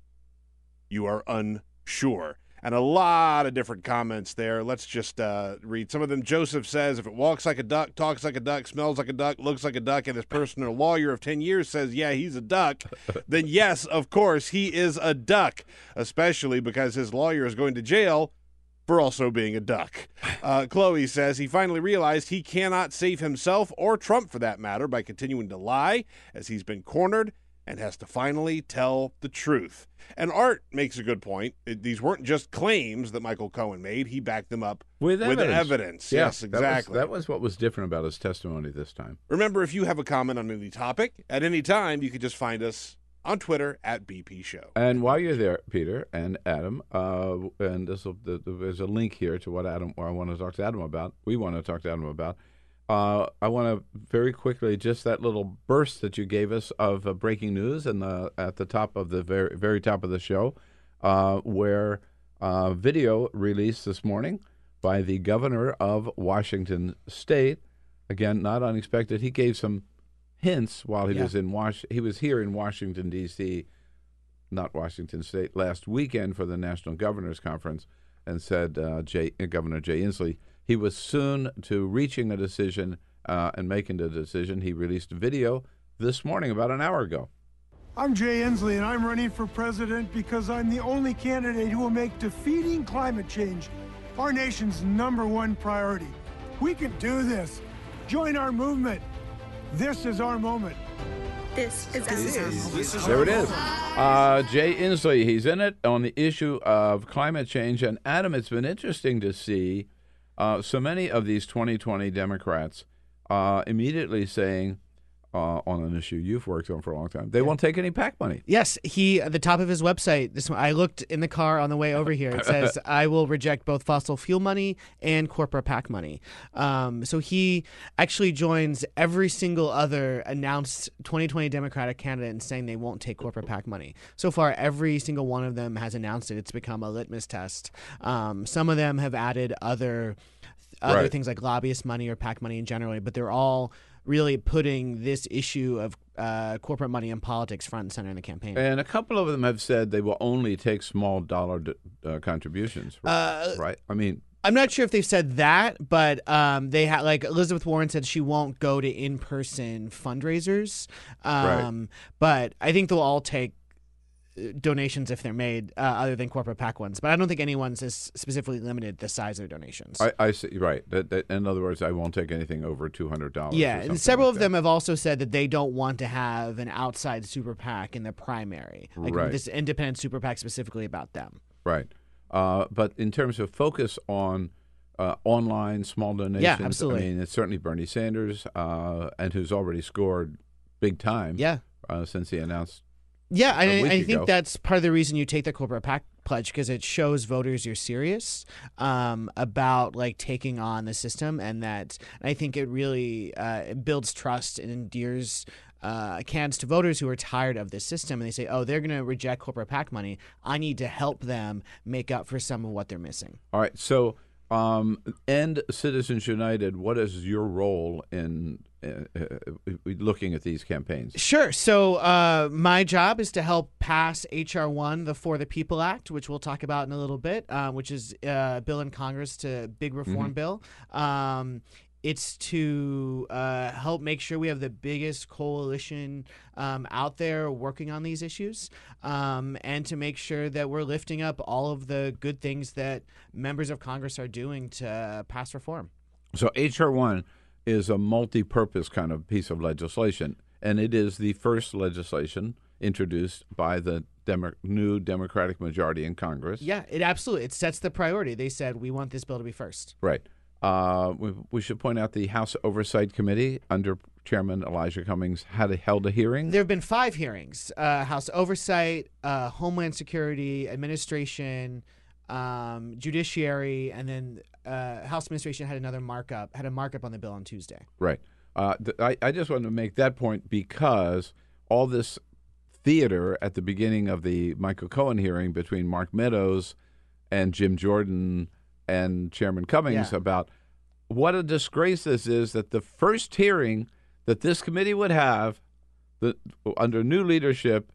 you are unsure. And a lot of different comments there. Let's just uh, read some of them. Joseph says, if it walks like a duck, talks like a duck, smells like a duck, looks like a duck, and his personal lawyer of 10 years says, yeah, he's a duck, then yes, of course, he is a duck, especially because his lawyer is going to jail for also being a duck. Uh, Chloe says he finally realized he cannot save himself or Trump for that matter by continuing to lie as he's been cornered and has to finally tell the truth. And Art makes a good point. These weren't just claims that Michael Cohen made, he backed them up With evidence. evidence. Yeah, Yes, that was- exactly. That was, what was different about his testimony this time. Remember, if you have a comment on any topic at any time, you can just find us on Twitter at BP Show. And while you're there, Peter and Adam, uh, and this will, the, the, there's a link here to what Adam, what I want to talk to Adam about. We want to talk to Adam about. Uh, I want to very quickly just that little burst that you gave us of uh, breaking news and the at the top of the very very top of the show, uh, where uh, video released this morning by the governor of Washington State. Again, not unexpected. He gave some hints while he Yeah. was in Wash. He was here in Washington D.C not Washington State, last weekend for the National Governors Conference, and said uh, Jay, uh, Governor Jay Inslee he was soon to reaching a decision uh, and making a decision. He released a video this morning, about an hour ago. I'm Jay Inslee, and I'm running for president because I'm the only candidate who will make defeating climate change our nation's number one priority. We can do this. Join our movement. This is our moment. This is our There it is. Uh, Jay Inslee, he's in it on the issue of climate change. And Adam, it's been interesting to see uh, so many of these 2020 Democrats uh, immediately saying uh, on an issue you've worked on for a long time, they won't take any PAC money. Yes, he at the top of his website. This I looked in the car on the way over here. It says I will reject both fossil fuel money and corporate PAC money. Um, so he actually joins every single other announced 2020 Democratic candidate in saying they won't take corporate PAC money. So far, every single one of them has announced it. It's become a litmus test. Um, some of them have added other other Right. things like lobbyist money or PAC money in general, but they're all really putting this issue of uh, corporate money in politics front and center in the campaign. And a couple of them have said they will only take small dollar d- uh, contributions. Uh, right? I mean, I'm not sure if they've said that, but um, they had like Elizabeth Warren said she won't go to in-person fundraisers. Um, But I think they'll all take donations if they're made, uh, other than corporate PAC ones. But I don't think anyone's has specifically limited the size of their donations. I, I see. Right. That, that, in other words, I won't take anything over two hundred dollars. Yeah, and several of them have also said that they don't want to have an outside super PAC in the primary, like Right. this independent super PAC specifically about them. Right. Uh, but in terms of focus on uh, online small donations, yeah, absolutely. I mean, it's certainly Bernie Sanders, uh, and who's already scored big time. Yeah. Uh, since he announced Yeah, I, I think ago. that's part of the reason you take the corporate PAC pledge because it shows voters you're serious um, about like taking on the system, and that I think it really uh, it builds trust and endears. Uh, cans to voters who are tired of this system and they say, oh, they're going to reject corporate PAC money. I need to help them make up for some of what they're missing. All right. So, um, and Citizens United, what is your role in uh, uh, looking at these campaigns? Sure. So uh, my job is to help pass HR one, the For the People Act, which we'll talk about in a little bit, uh, which is a bill in Congress to big reform Mhm. bill. Um, it's to uh, help make sure we have the biggest coalition um, out there working on these issues, um, and to make sure that we're lifting up all of the good things that members of Congress are doing to pass reform. So, HR one is a multi-purpose kind of piece of legislation, and it is the first legislation introduced by the Demo- new Democratic majority in Congress. Yeah, it absolutely it sets the priority. They said we want this bill to be first. Right. Uh, we, we should point out the House Oversight Committee under Chairman Elijah Cummings had a, held a hearing. There have been five hearings: uh, House Oversight, uh, Homeland Security, Administration, um, Judiciary, and then uh, House Administration had another markup. Had a markup on the bill on Tuesday. Right. Uh, th- I, I just wanted to make that point because all this theater at the beginning of the Michael Cohen hearing between Mark Meadows and Jim Jordan and Chairman Cummings Yeah. about what a disgrace this is that the first hearing that this committee would have the, under new leadership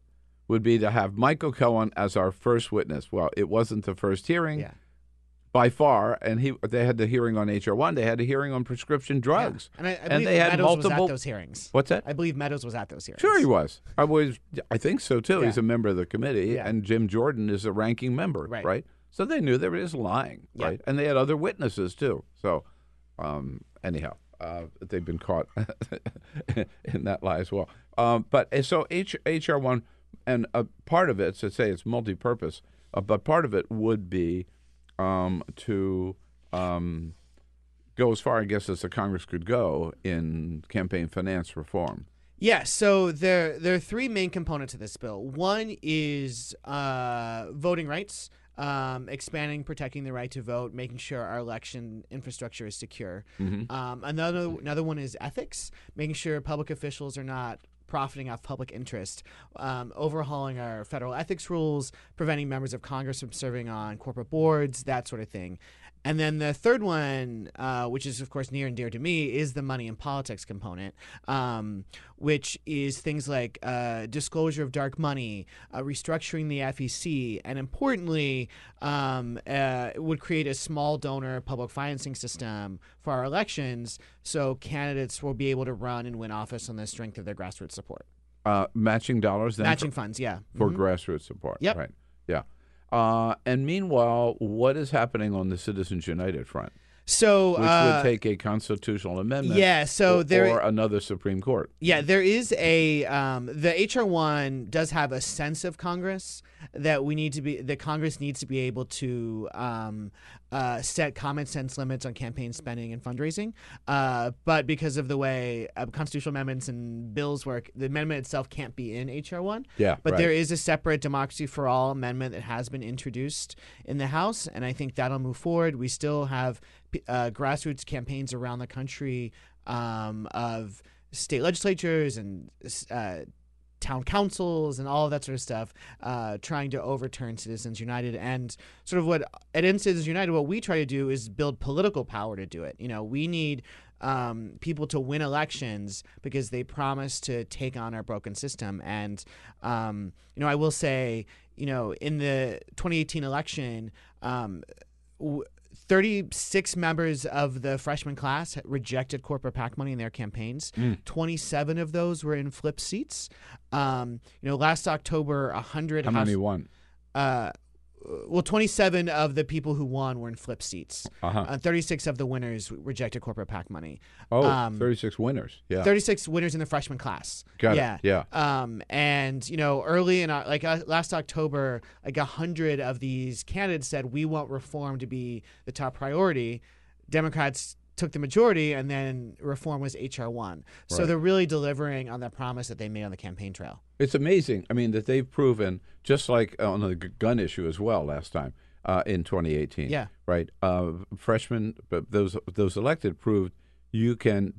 would be to have Michael Cohen as our first witness. Well, it wasn't the first hearing by far, and he they had the hearing on HR one. They had a hearing on prescription drugs, And I, I believe they had Meadows multiple. those hearings. What's that? I believe Meadows was at those hearings. Sure, he was. I was. I think so too. He's a member of the committee, Yeah. and Jim Jordan is a ranking member, Right. So they knew they were just lying, Yeah. right? And they had other witnesses too. So, um, anyhow, uh, they've been caught in that lie as well. Um, but so H, HR one, and a part of it, to say it's multi-purpose, uh, but part of it would be um, to um, go as far, I guess, as the Congress could go in campaign finance reform. Yeah, so there there are three main components of this bill. One is uh, voting rights, um, expanding, protecting the right to vote, making sure our election infrastructure is secure. Mhm. Um, another another one is ethics, making sure public officials are not profiting off public interest, um, overhauling our federal ethics rules, preventing members of Congress from serving on corporate boards, that sort of thing. And then the third one, uh, which is of course near and dear to me, is the money and politics component, um, which is things like uh, disclosure of dark money, uh, restructuring the FEC, and importantly, um, uh, would create a small donor public financing system for our elections, so candidates will be able to run and win office on the strength of their grassroots support. Uh, matching dollars then Matching for- funds, yeah. for Mhm. grassroots support. Yep. right. Yeah. Uh, and meanwhile, what is happening on the Citizens United front? So, which uh, would take a constitutional amendment. yeah, so or, there- or another Supreme Court. Yeah, there is a um, the HR one does have a sense of Congress that we need to be the Congress needs to be able to um, uh, set common sense limits on campaign spending and fundraising. Uh, but because of the way uh, constitutional amendments and bills work, the amendment itself can't be in HR one. Yeah, but right. there is a separate Democracy for All amendment that has been introduced in the House, and I think that'll move forward. We still have uh, grassroots campaigns around the country um, of state legislatures and uh, town councils and all of that sort of stuff, uh, trying to overturn Citizens United. And sort of what at End Citizens United, what we try to do is build political power to do it. You know, we need um, people to win elections because they promise to take on our broken system. And um, you know, I will say, you know, in the 2018 election. Um, w- 36 members of the freshman class rejected corporate PAC money in their campaigns. Mm. 27 of those were in flip seats. Um, you know, last October, 100 How House- many won? Uh, well, 27 of the people who won were in flip seats. Uh-huh. Uh, 36 of the winners rejected corporate PAC money. Oh, Um, 36 winners. Yeah. 36 winners in the freshman class. Got it. yeah. Yeah. Um, and you know, early in our, like uh, last October, like a hundred of these candidates said we want reform to be the top priority. Democrats took the majority, and then reform was HR one. So Right. they're really delivering on that promise that they made on the campaign trail. It's amazing. I mean, that they've proven, just like on the gun issue as well last time uh, in 2018. Yeah. Right. Uh, freshmen, but those those elected proved you can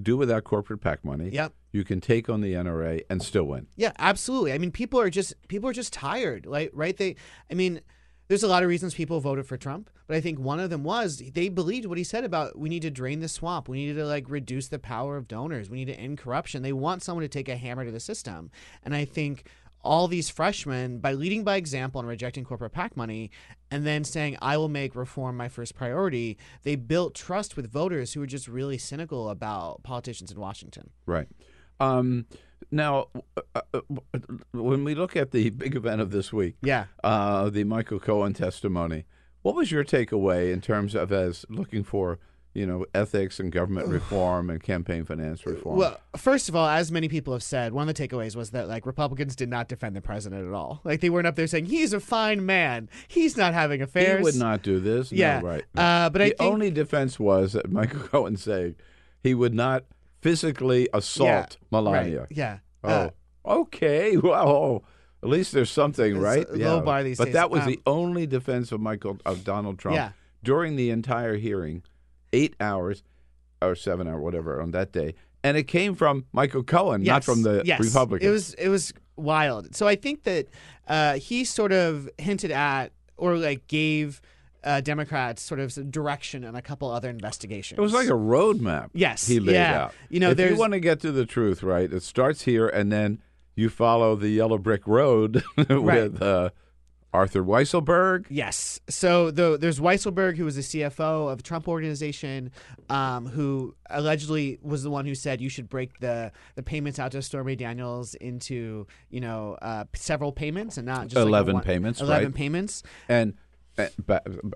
do without corporate PAC money. Yep. You can take on the NRA and still win. Yeah, absolutely. I mean, people are just people are just tired, like right? They, I mean, there's a lot of reasons people voted for Trump, but I think one of them was they believed what he said about we need to drain the swamp, we need to like reduce the power of donors, we need to end corruption. They want someone to take a hammer to the system, and I think all these freshmen, by leading by example and rejecting corporate PAC money, and then saying I will make reform my first priority, they built trust with voters who were just really cynical about politicians in Washington. Right. Um, now, uh, uh, when we look at the big event of this week, Yeah. uh, the Michael Cohen testimony, what was your takeaway in terms of as looking for, you know, ethics and government reform and campaign finance reform? Well, first of all, as many people have said, one of the takeaways was that like Republicans did not defend the president at all. Like they weren't up there saying he's a fine man, he's not having affairs. He would not do this. No, Yeah. right. Uh, but I the think- only defense was that Michael Cohen said he would not physically assault Yeah, Melania. right, yeah. Oh, Uh, okay. Well, at least there's something, right? a low bar these but days. that was Um, the only defense of Michael of Donald Trump Yeah. during the entire hearing, eight hours or seven or whatever on that day, and it came from Michael Cohen, not from the yes. Republicans. It was it was wild. So I think that uh, he sort of hinted at or like gave uh, Democrats sort of direction and a couple other investigations. It was like a roadmap. Yes, he laid yeah. out. You know, if you want to get to the truth, right? It starts here, and then you follow the yellow brick road with uh, Arthur Weisselberg. Yes. So the, there's Weisselberg, who was the CFO of the Trump organization, um, who allegedly was the one who said you should break the, the payments out to Stormy Daniels into you know uh, several payments and not just like eleven one- payments. Eleven right? payments. And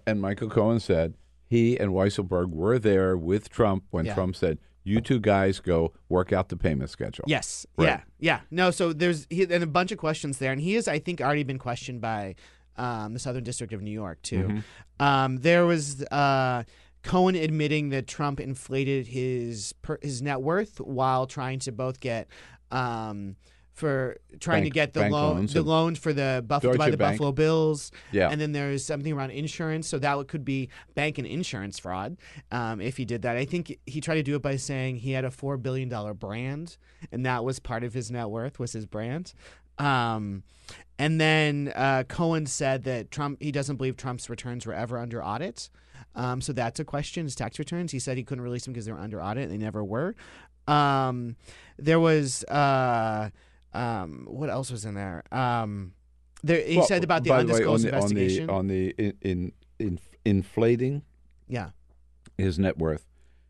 and Michael Cohen said he and Weisselberg were there with Trump when Yeah. Trump said, "You two guys go work out the payment schedule." Yes. Right. Yeah. Yeah. No. So there's he, and a bunch of questions there, and he has, I think, already been questioned by um, the Southern District of New York too. Mm-hmm. Um, there was uh, Cohen admitting that Trump inflated his per, his net worth while trying to both get. Um, for trying to get the loan, loans the loans for the Buff- buy the Bank. Buffalo Bills, Yeah. and then there's something around insurance, so that could be bank and insurance fraud um, if he did that. I think he tried to do it by saying he had a four billion dollar brand, and that was part of his net worth was his brand. Um, and then uh, Cohen said that Trump he doesn't believe Trump's returns were ever under audit. Um, so that's a question. His tax returns. He said he couldn't release them because they were under audit. and They never were. Um, there was uh, um, what else was in there? Um, there he Well, said about the by way, undisclosed on the, investigation. on the on the in, in, in inflating yeah. his net worth.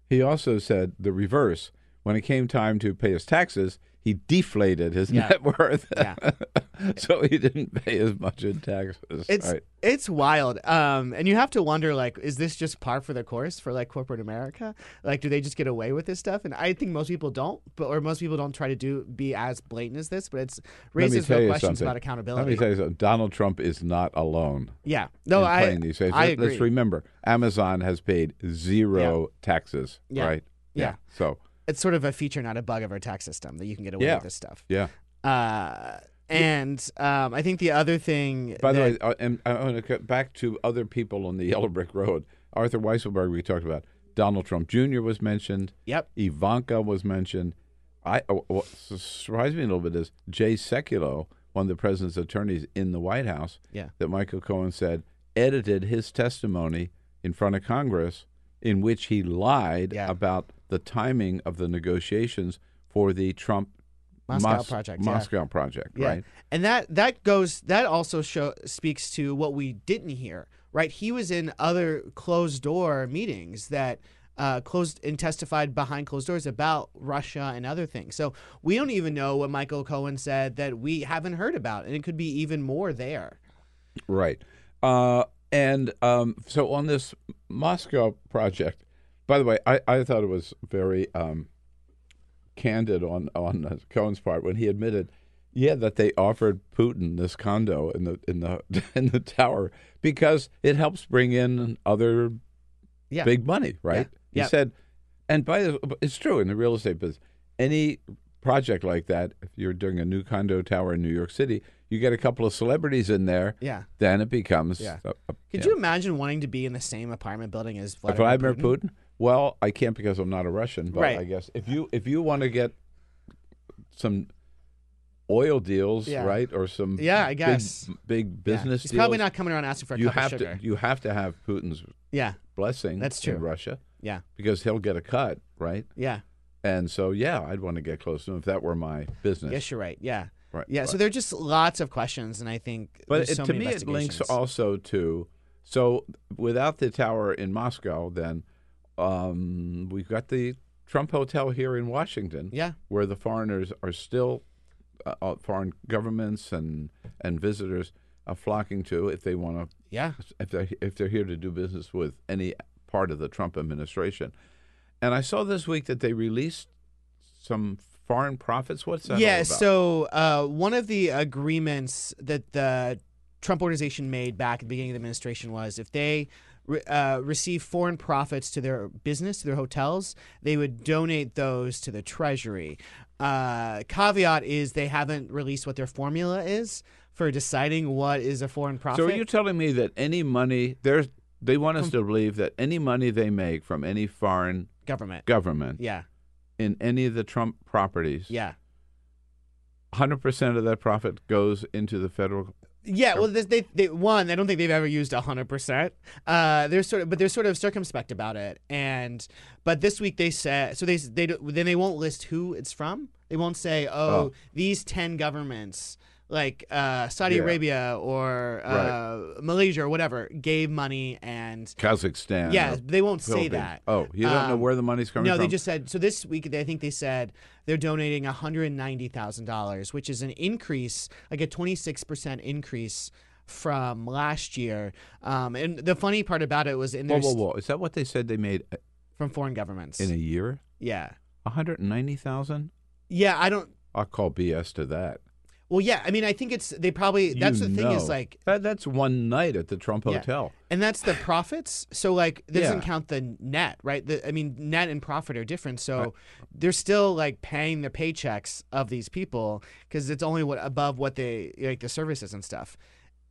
He also said the reverse. When it came time to pay his taxes, he deflated his Yeah. net worth. Yeah. so he didn't pay as much in taxes. It's right. it's wild, um, and you have to wonder like, is this just par for the course for like corporate America? Like, do they just get away with this stuff? And I think most people don't, but or most people don't try to do be as blatant as this. But it's raises real questions something. about accountability. Let me tell you something. Donald Trump is not alone. Yeah. No, I- playing these days. I Let- Let's remember, Amazon has paid zero taxes. Yeah. Right. Yeah. So it's sort of a feature, not a bug of our tax system that you can get away Yeah. with this stuff. yeah. Uh, and um, I think the other thing. By the way, uh, and I want to get back to other people on the Yellow Brick Road. Arthur Weisselberg, we talked about. Donald Trump Jr. was mentioned. Yep. Ivanka was mentioned. I uh, what surprised me a little bit is Jay Sekulow, one of the president's attorneys in the White House. Yeah. That Michael Cohen said edited his testimony in front of Congress, in which he lied about the timing of the negotiations for the Trump Moscow Mos- project, yeah. Project, Yeah. right? And that that goes that also show speaks to what we didn't hear, right? He was in other closed door meetings that uh, closed and testified behind closed doors about Russia and other things. So we don't even know what Michael Cohen said that we haven't heard about, and it could be even more there. Right. Uh, and um, so on this Moscow project, by the way, I, I thought it was very um, candid on on uh, Cohen's part when he admitted, yeah, that they offered Putin this condo in the in the in the tower because it helps bring in other Yeah. big money, right? Yeah. He Yep. said, and by the it's true in the real estate business. Any project like that, if you're doing a new condo tower in New York City, you get a couple of celebrities in there. Yeah. Then it becomes. Yeah. a- a- Could yeah. you imagine wanting to be in the same apartment building as Vladimir, Vladimir Putin? Well, I can't because I'm not a Russian, but Right. I guess if you if you want to get some oil deals, Yeah. right, or some Yeah, I big- guess. big, Yeah. business. He's probably not coming around asking for a you have to you have to have Putin's Yeah. blessing. That's true. in Russia. Yeah. because he'll get a cut, right? Yeah. And so, yeah, I'd want to get close to him if that were my business. Yes, you're right. Yeah. Right, Yeah. So there are just lots of questions, and I think. But it, so to me, it links also to so without the tower in Moscow, then um, we've got the Trump Hotel here in Washington, Yeah. where the foreigners are still uh, uh, foreign governments and and visitors are flocking to if they want to. Yeah. If they if they're here to do business with any part of the Trump administration, and I saw this week that they released some foreign profits. What's that? yeah. So uh, one of the agreements that the Trump organization made back at the beginning of the administration was if they uh, receive foreign profits to their business, to their hotels, they would donate those to the Treasury. Uh, caveat is they haven't released what their formula is for deciding what is a foreign profit. So are you telling me that any money there's they want us to believe that any money they make from any foreign Government. government Yeah. in any of the Trump properties, Yeah. 100% of that profit goes into the federal Yeah, well, this, they, they one, I don't think they've ever used hundred percent. Uh, they're sort of, but they're sort of circumspect about it. And but this week they said, so they they then they won't list who it's from. They won't say, oh, Oh. these ten governments, like uh, Saudi Yeah. Arabia or uh, Malaysia or whatever, gave money and Kazakhstan. yeah, they won't say that. Oh, you don't know Um, where the money's coming no, from? No, they just said so. This week, they, I think they said they're donating one hundred ninety thousand dollars, which is an increase, like a twenty six percent increase from last year. Um, and the funny part about it was in Whoa, their whoa, whoa. Is that what they said they made uh, from foreign governments. in a year? yeah, 190,000? yeah. I don't. I'll call BS to that. Well, yeah. I mean, I think it's they probably. That's You the thing is like that, that's one night at the Trump Yeah. Hotel. And that's the profits. So like that doesn't count the net, right? The, I mean, net and profit are different. So they're still like paying the paychecks of these people because it's only what above what they like the services and stuff.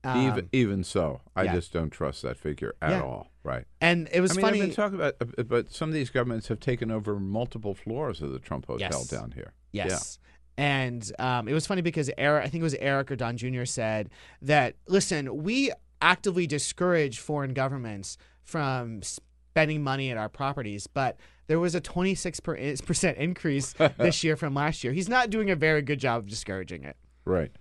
even Um, even so, I yeah. just don't trust that figure at Yeah. all. Right. And it was I mean, funny. I've been talking about, uh, but some of these governments have taken over multiple floors of the Trump Hotel Yes. down here. Yes. And um, it was funny because Eric, I think it was Eric or Don Jr. said that, listen, we actively discourage foreign governments from spending money at our properties, but there was a 26% increase this year from last year. He's not doing a very good job of discouraging it. Right.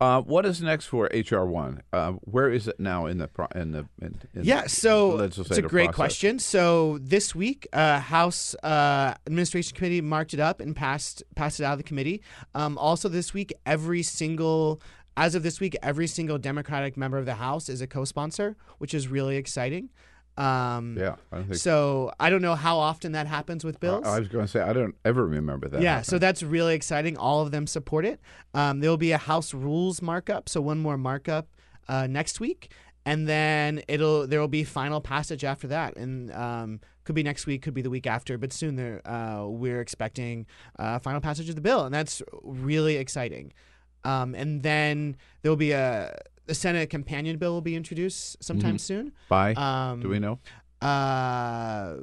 Uh, what is next for HR one? Uh, where is it now in the pro- in the in, in Yeah, so the it's a great process? question. So this week, uh, House uh, Administration Committee marked it up and passed passed it out of the committee. Um, also, this week, every single as of this week, every single Democratic member of the House is a co-sponsor, which is really exciting. Um, Yeah, I don't think. so I don't know how often that happens with bills. I, I was going to say I don't ever remember that. Yeah, happening. so that's really exciting. All of them support it. Um, there will be a House rules markup, so one more markup uh, next week, and then it'll there will be final passage after that, and um, could be next week, could be the week after, but soon there uh, we're expecting uh, final passage of the bill, and that's really exciting. Um, and then there will be a the Senate companion bill will be introduced sometime Mhm. soon. By? Um, Do we know? Uh,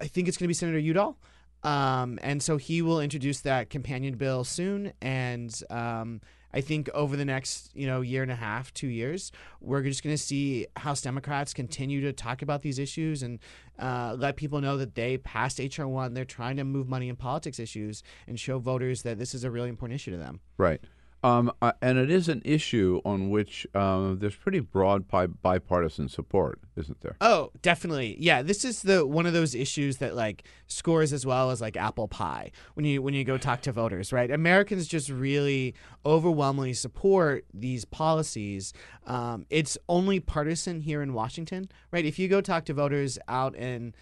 I think it's going to be Senator Udall. Um, and so he will introduce that companion bill soon. And um, I think over the next, you know, year and a half, two years, we're just going to see House Democrats continue to talk about these issues and uh, let people know that they passed HR one. They're trying to move money in politics issues and show voters that this is a really important issue to them. Right. Um, uh, and it is an issue on which uh, there's pretty broad bi- bipartisan support, isn't there? Oh, definitely. Yeah, this is the one of those issues that like scores as well as like apple pie when you when you go talk to voters, right? Americans just really overwhelmingly support these policies. Um, it's only partisan here in Washington, right? If you go talk to voters out in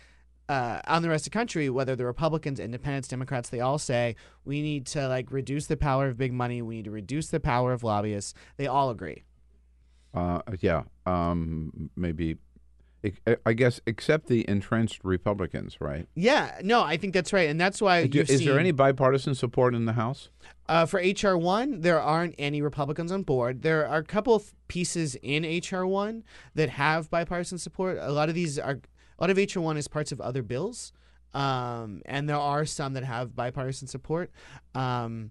uh, in the rest of the country, whether they're Republicans, Independents, Democrats, they all say we need to like reduce the power of big money. We need to reduce the power of lobbyists. They all agree. Uh, yeah. Um, maybe I- I guess, except the entrenched Republicans, right? Yeah, no, I think that's right, and that's why. Do- you've is there any bipartisan support in the House? Uh, for HR one, there aren't any Republicans on board. There are a couple of pieces in HR one that have bipartisan support. A lot of these are a lot of HR one is parts of other bills, um, and there are some that have bipartisan support. Um,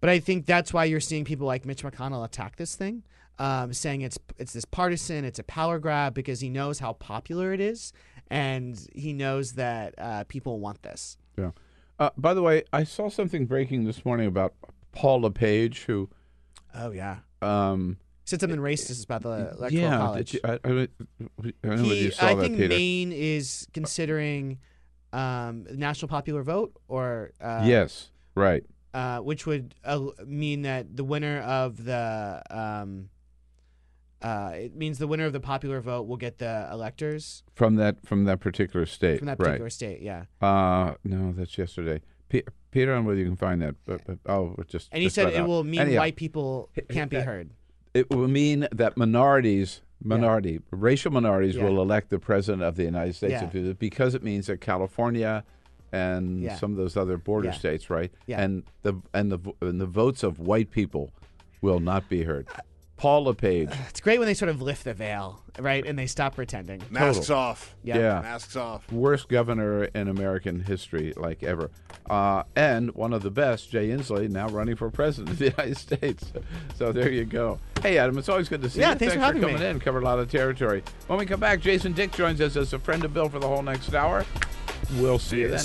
but I think that's why you're seeing people like Mitch McConnell attack this thing, um, saying it's it's this partisan, it's a power grab because he knows how popular it is, and he knows that uh, people want this. Yeah. Uh, by the way, I saw something breaking this morning about Paul LePage, who. Oh yeah. Um, Said something racist about the electoral yeah, college. you, I, I, I don't know whether He- you saw I think Peter. Maine is considering um, national popular vote, or uh, yes, right. uh, which would uh, mean that the winner of the um, uh, it means the winner of the popular vote will get the electors From that from that particular state, from that right. particular state. Yeah, Uh, no, that's yesterday. Pe- Peter, I don't know whether you can find that, but, but oh, just. and he just said it out. will mean Anyhow, white people can't be uh, heard. It will mean that minorities, minority, racial minorities, Yeah. will elect the president of the United States Yeah. because it means that California and Yeah. some of those other border Yeah. states, right? Yeah. And the and the and the votes of white people will not be heard. Paul LePage. It's great when they sort of lift the veil, right, and they stop pretending. Masks off. Yeah. Yeah. Masks off. Worst governor in American history, like ever. Uh, and one of the best, Jay Inslee, now running for president of the United States. So there you go. Hey, Adam, it's always good to see Yeah, you. thanks for having coming me. in. Covered a lot of territory. When we come back, Jason Dick joins us as a friend of Bill for the whole next hour. We'll see you then.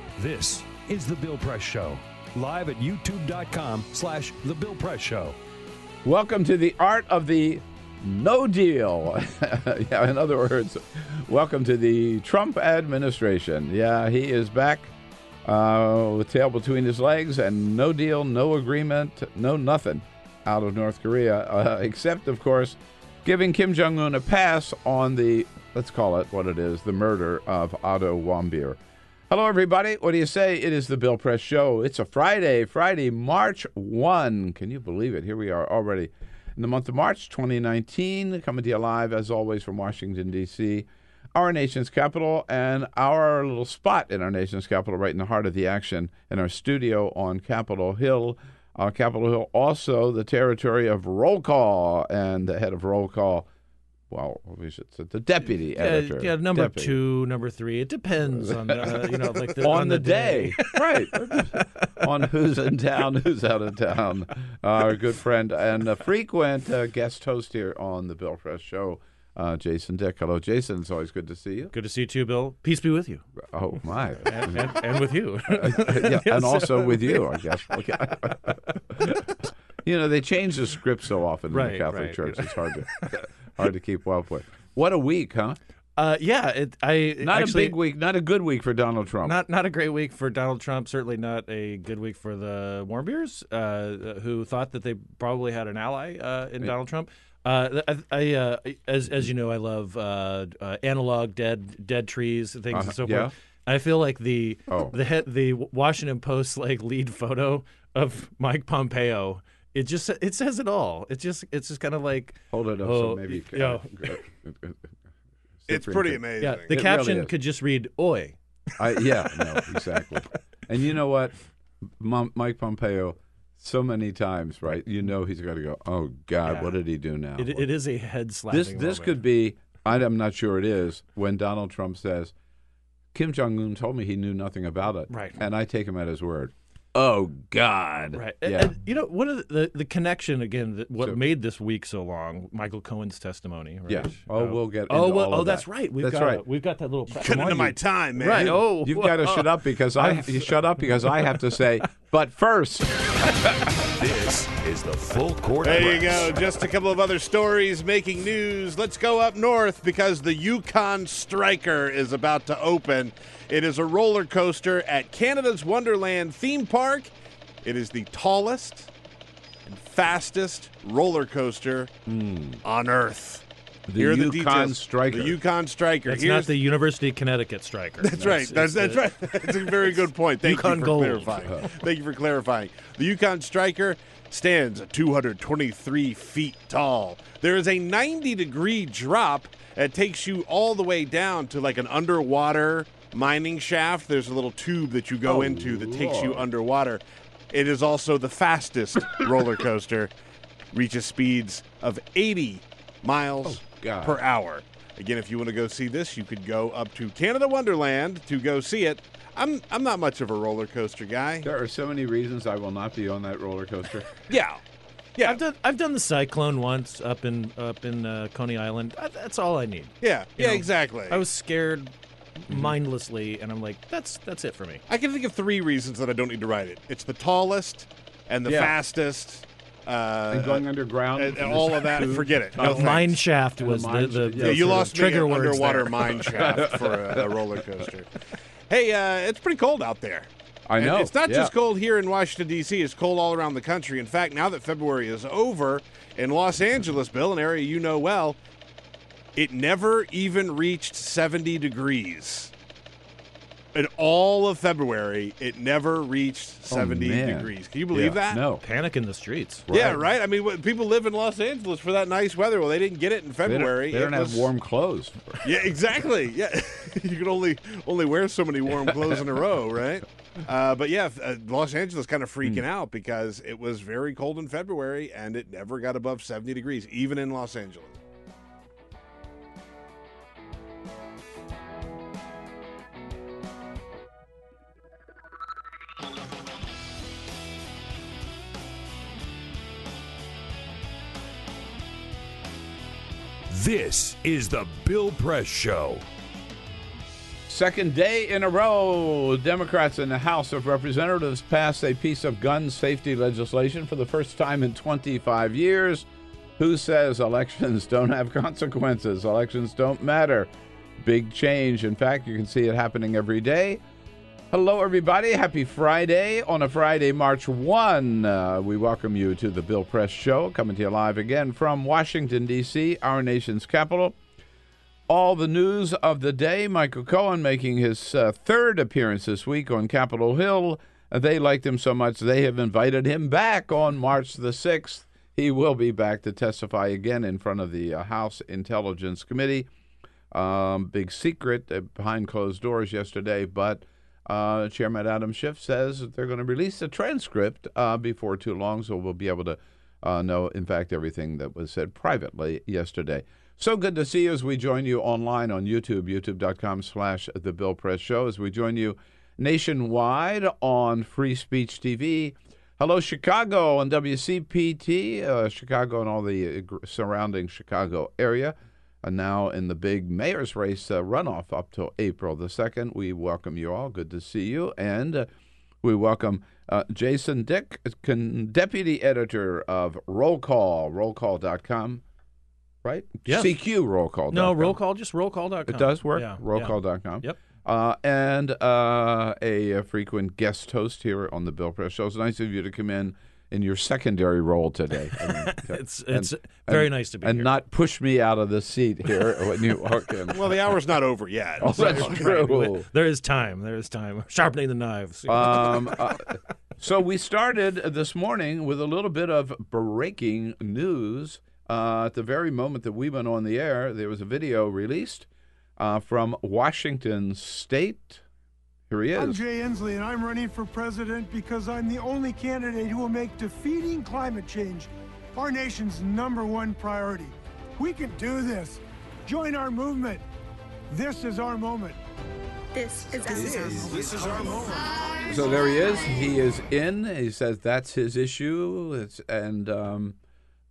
This is the Bill Press Show. Live at youtube.com slash the Bill Press Show. Welcome to the art of the no deal. yeah, in other words, welcome to the Trump administration. Yeah, he is back uh, with tail between his legs and no deal, no agreement, no nothing out of North Korea, uh, except, of course, giving Kim Jong un a pass on the, let's call it what it is, the murder of Otto Warmbier. Hello, everybody. What do you say? It is the Bill Press Show. It's a Friday, Friday, March 1. Can you believe it? Here we are already in the month of March 2019, coming to you live, as always, from Washington, D.C., our nation's capital, and our little spot in our nation's capital, right in the heart of the action, in our studio on Capitol Hill. Uh, Capitol Hill, also the territory of Roll Call, and the head of Roll Call, well, we should say the deputy editor. Yeah, number Deputy. two, number three. It depends on uh, you know like the, on, the, day, right? on who's in town, who's out of town. Our good friend and a frequent uh, guest host here on the Bill Press Show, uh, Jason Dick. Hello, Jason. It's always good to see you. Good to see you too, Bill. Peace be with you. Oh my, and, and, and with you. yeah, and also with you, I guess. Okay. you know, they change the script so often in the Catholic right. Church. It's hard to hard to keep up with. What a week, huh? Uh, yeah, it, I Not actually, a big week. Not a good week for Donald Trump. Not not a great week for Donald Trump. Certainly not a good week for the Warmbiers, uh, who thought that they probably had an ally uh, in Yeah. Donald Trump. Uh, I, I uh, as as you know, I love uh, uh, analog dead dead trees and things Uh-huh, and so yeah. forth. I feel like the Oh. the the Washington Post like lead photo of Mike Pompeo. It just it says it all. It's just it's just kind of like Hold it up oh, so maybe you can. you know, It's pretty amazing. yeah, the It caption really could just read "Oi." I, yeah, no, exactly. and you know what, Mom, Mike Pompeo, so many times, right? You know he's got to go. Oh God, Yeah. what did he do now? It, it is a head slap. this this moment. could be. I'm not sure it is when Donald Trump says, "Kim Jong Un told me he knew nothing about it," Right. And I take him at his word. Oh God. Right. Yeah. And, and, you know, what the, the the connection again? That what So- made this week so long? Michael Cohen's testimony. Right? Yeah. Oh, we'll get Oh, well, all oh, of that's that. right. We've That's got right. we've got that little. prep. Cut into my time, man. Right. Oh, You've got to shut up because I you shut up because I have to say. But first, This is the full court There you go. Just a couple of other stories making news. Let's go up north because the Yukon Striker is about to open. It is a roller coaster at Canada's Wonderland theme park. It is the tallest and fastest roller coaster hmm. on Earth. The Here are the Yukon details. Striker. The Yukon Striker. That's Here's not the University of Connecticut striker. That's right. That's, that's it's the- right. That's a very good point. Thank Yukon you for Gold. clarifying. Thank you for clarifying. The Yukon Striker stands at 223 feet tall. There is a 90 degree drop that takes you all the way down to like an underwater mining shaft. There's a little tube that you go Oh, into that takes you underwater. It is also the fastest roller coaster. Reaches speeds of 80 miles Oh, God. per hour. Again, if you want to go see this, you could go up to Canada Wonderland to go see it. I'm I'm not much of a roller coaster guy. there are so many reasons I will not be on that roller coaster. Yeah, yeah, I've done I've done the cyclone once up in up in uh, Coney Island. Uh, That's all I need. yeah, You yeah, know, exactly. I was scared mindlessly, and I'm like, that's that's it for me. I can think of three reasons that I don't need to ride it. It's the tallest and the Yeah. fastest. Uh, and going underground. and, and all of that. Forget it. No Uh, mine shaft was the, the, the yeah, yeah, you sort of lost trigger me underwater mine shaft for a, a roller coaster. Hey, uh, it's pretty cold out there. I And know. it's not yeah. just cold here in Washington, D.C., it's cold all around the country. In fact, now that February is over, in Los Angeles, Bill, an area you know well, it never even reached 70 degrees. In all of February, it never reached 70 Oh, degrees. Can you believe Yeah, that? No. Panic in the streets. Yeah, right. I mean, what, people live in Los Angeles for that nice weather. Well, they didn't get it in They don't, February. they don't It have warm clothes. yeah, exactly. Yeah, you can only only wear so many warm clothes in a row, right? Uh, but yeah, uh, Los Angeles kind of freaking out because it was very cold in February and it never got above seventy degrees, even in Los Angeles. This is the Bill Press Show. Second day in a row, Democrats in the House of Representatives passed a piece of gun safety legislation for the first time in 25 years. Who says elections don't have consequences? Elections don't matter. Big change. In fact, you can see it happening every day. Hello, everybody. Happy Friday. On a Friday, March 1, uh, we welcome you to the Bill Press Show, coming to you live again from Washington, D.C., our nation's capital all the news of the day. Michael Cohen making his uh, third appearance this week on Capitol Hill. They liked him so much they have invited him back on March the 6th. He will be back to testify again in front of the uh, House Intelligence Committee. Um, big secret uh, behind closed doors yesterday, but uh, Chairman Adam Schiff says they're going to release a transcript uh, before too long, so we'll be able to uh, know, in fact, everything that was said privately yesterday. So good to see you as we join you online on YouTube, youtube.com slash The Bill Press Show, as we join you nationwide on Free Speech TV. Hello, Chicago on WCPT, uh, Chicago and all the uh, surrounding Chicago area. And now in the big mayor's race uh, runoff up till April the 2nd. We welcome you all. Good to see you. And uh, we welcome uh, Jason Dick, con- deputy editor of Roll Call, rollcall.com, right? Yes. CQ Roll Call. No, roll call, just rollcall.com. It does work. Yeah, yeah. Rollcall.com. Yep. Uh, and uh, a, a frequent guest host here on the Bill Press Show. It's nice of you to come in in your secondary role today. I mean, It's- it's very nice to be here. and here. not push me out of the seat here when you walk in. Well, the hour's not over yet. Oh, so- that's true. There is time. There is time. Sharpening the knives. Um, uh, so we started this morning with a little bit of breaking news. Uh, at the very moment that we went on the air, there was a video released uh, from Washington State. Here he is. I'm. Jay Inslee, and I'm running for president because I'm the only candidate who will make defeating climate change our nation's number one priority. We can do this. Join our movement. This is our moment. This is This is our moment. So there he is. He is in. He says that's his issue. It's, and um,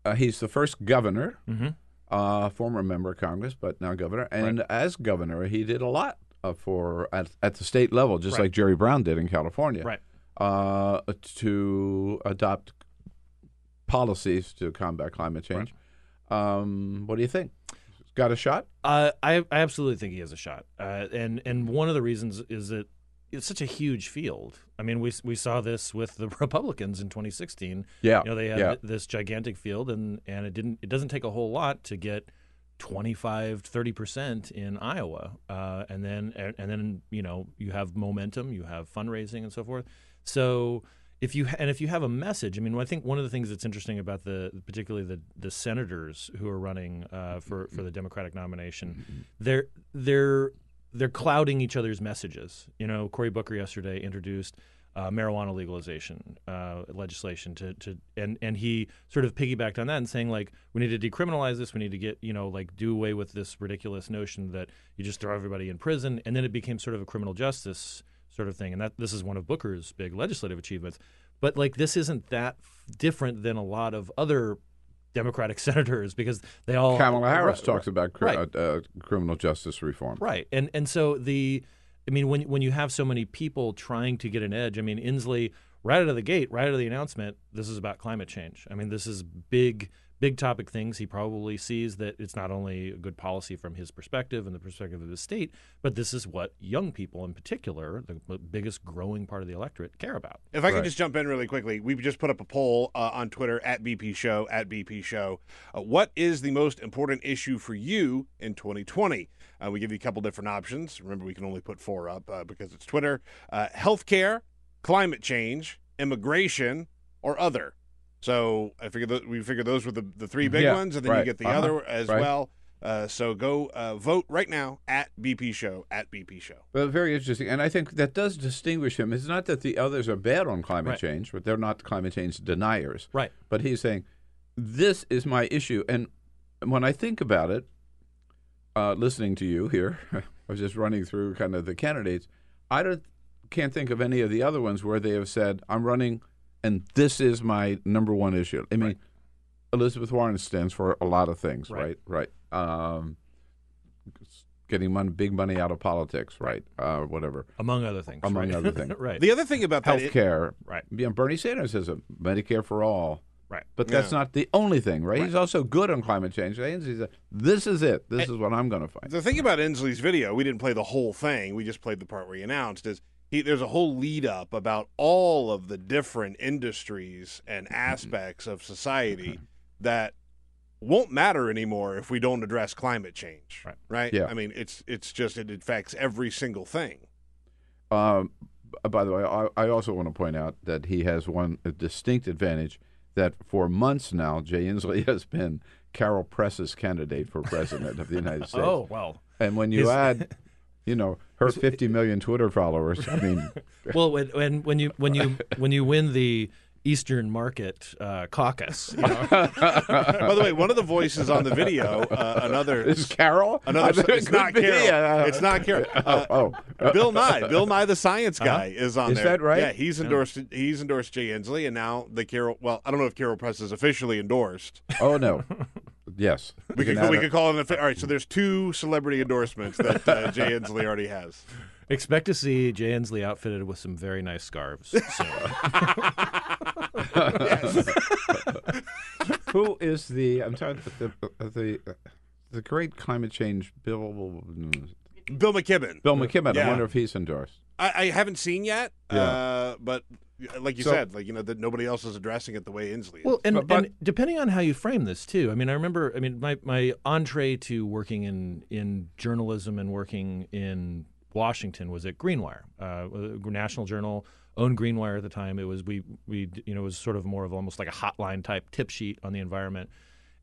uh, he's the first governor, Mhm. uh, former member of Congress, but now governor. And as governor, he did a lot uh, for at, at the state level, just Right. like Jerry Brown did in California, Right. Uh, to adopt policies to combat climate change. Um, what do you think? Got a shot? Uh, I I absolutely think he has a shot, uh, and and one of the reasons is that it's such a huge field. I mean, we we saw this with the Republicans in 2016. Yeah, you know they had yeah. this gigantic field, and and it didn't it doesn't take a whole lot to get 25 30 percent in Iowa, uh, and then and then you know you have momentum, you have fundraising and so forth. So if you and if you have a message, I mean, I think one of the things that's interesting about the particularly the the senators who are running uh, for for the Democratic nomination, they're they're they're clouding each other's messages. You know, Cory Booker yesterday introduced uh, marijuana legalization uh, legislation to, to and and he sort of piggybacked on that and saying like we need to decriminalize this, we need to get you know like do away with this ridiculous notion that you just throw everybody in prison, and then it became sort of a criminal justice sort of thing, and that this is one of Booker's big legislative achievements. But like this isn't that f- different than a lot of other Democratic senators because they all Kamala Harris Right, talks about cri- right. uh, uh, criminal justice reform. Right. And and so the I mean when when you have so many people trying to get an edge, I mean Inslee right out of the gate, right out of the announcement, this is about climate change. I mean this is big big topic things. He probably sees that it's not only a good policy from his perspective and the perspective of the state, but this is what young people in particular, the biggest growing part of the electorate care about. If I could just jump in really quickly, we just put up a poll uh, on Twitter at BP Show at BP Show. Uh, what is the most important issue for you in 2020? Uh, we give you a couple different options. Remember, we can only put four up uh, because it's Twitter: uh, healthcare, climate change, immigration, or other. So I figure th- we figured those were the, the three big Yeah, ones, and then you get the Uh-huh, other as right. well. Uh, so go uh, vote right now at BP Show at BP Show. Well, very interesting, and I think that does distinguish him. It's not that the others are bad on climate Right. change, but they're not climate change deniers. Right. But he's saying, "This is my issue," and when I think about it, uh, listening to you here, I was just running through kind of the candidates. I don't can't think of any of the other ones where they have said, "I'm running, and this is my number one issue." I mean, Elizabeth Warren stands for a lot of things, right? Right. Right. Um, getting money, big money out of politics, right? Uh, whatever. Among other things. Among right. other things. right. The other thing about that, Health care. Right. Yeah, Bernie Sanders has a Medicare for all. Right. But that's Yeah. not the only thing, right? He's also good on climate change. He said, this is it. This is what I'm going to fight. The thing about Inslee's video, we didn't play the whole thing. We just played the part where he announced is he, there's a whole lead up about all of the different industries and Mm-hmm. aspects of society that won't matter anymore if we don't address climate change. Right. Right. Yeah. I mean, it's it's just it affects every single thing. Um, by the way, I, I also want to point out that he has one a distinct advantage that for months now, Jay Inslee has been Carol Press's candidate for president of the United oh, States. Oh, well. And when you His- add, you know, her 50 million Twitter followers, I mean, well, when, when when you when you when you win the Eastern Market uh, caucus, you know, By the way, one of the voices on the video, uh, another is Carol. Another, I it's it not could be, Carol. uh, it's not Carol. Uh, oh, oh. Bill Nye, Bill Nye, the science guy, is on Is there. that right? Yeah, he's endorsed. He's endorsed Jay Inslee, and now the Carol. Well, I don't know if Carol Press is officially endorsed. Oh no. Yes. We could we could call it. An, all right, so there's two celebrity endorsements that uh, Jay Inslee already has. Expect to see Jay Inslee outfitted with some very nice scarves. soon. Who is the? I'm trying to the the the great climate change Bill Bill McKibben. Bill McKibben. Yeah. I wonder if he's endorsed. I, I haven't seen yet, Yeah. uh, but like you So- said, like you know that nobody else is addressing it the way Inslee. Is. Well, and, But- but- and depending on how you frame this too, I mean, I remember, I mean, my, my entree to working in, in journalism and working in Washington was at Greenwire, uh, National Journal owned Greenwire at the time. It was we we you know it was sort of more of almost like a hotline type tip sheet on the environment.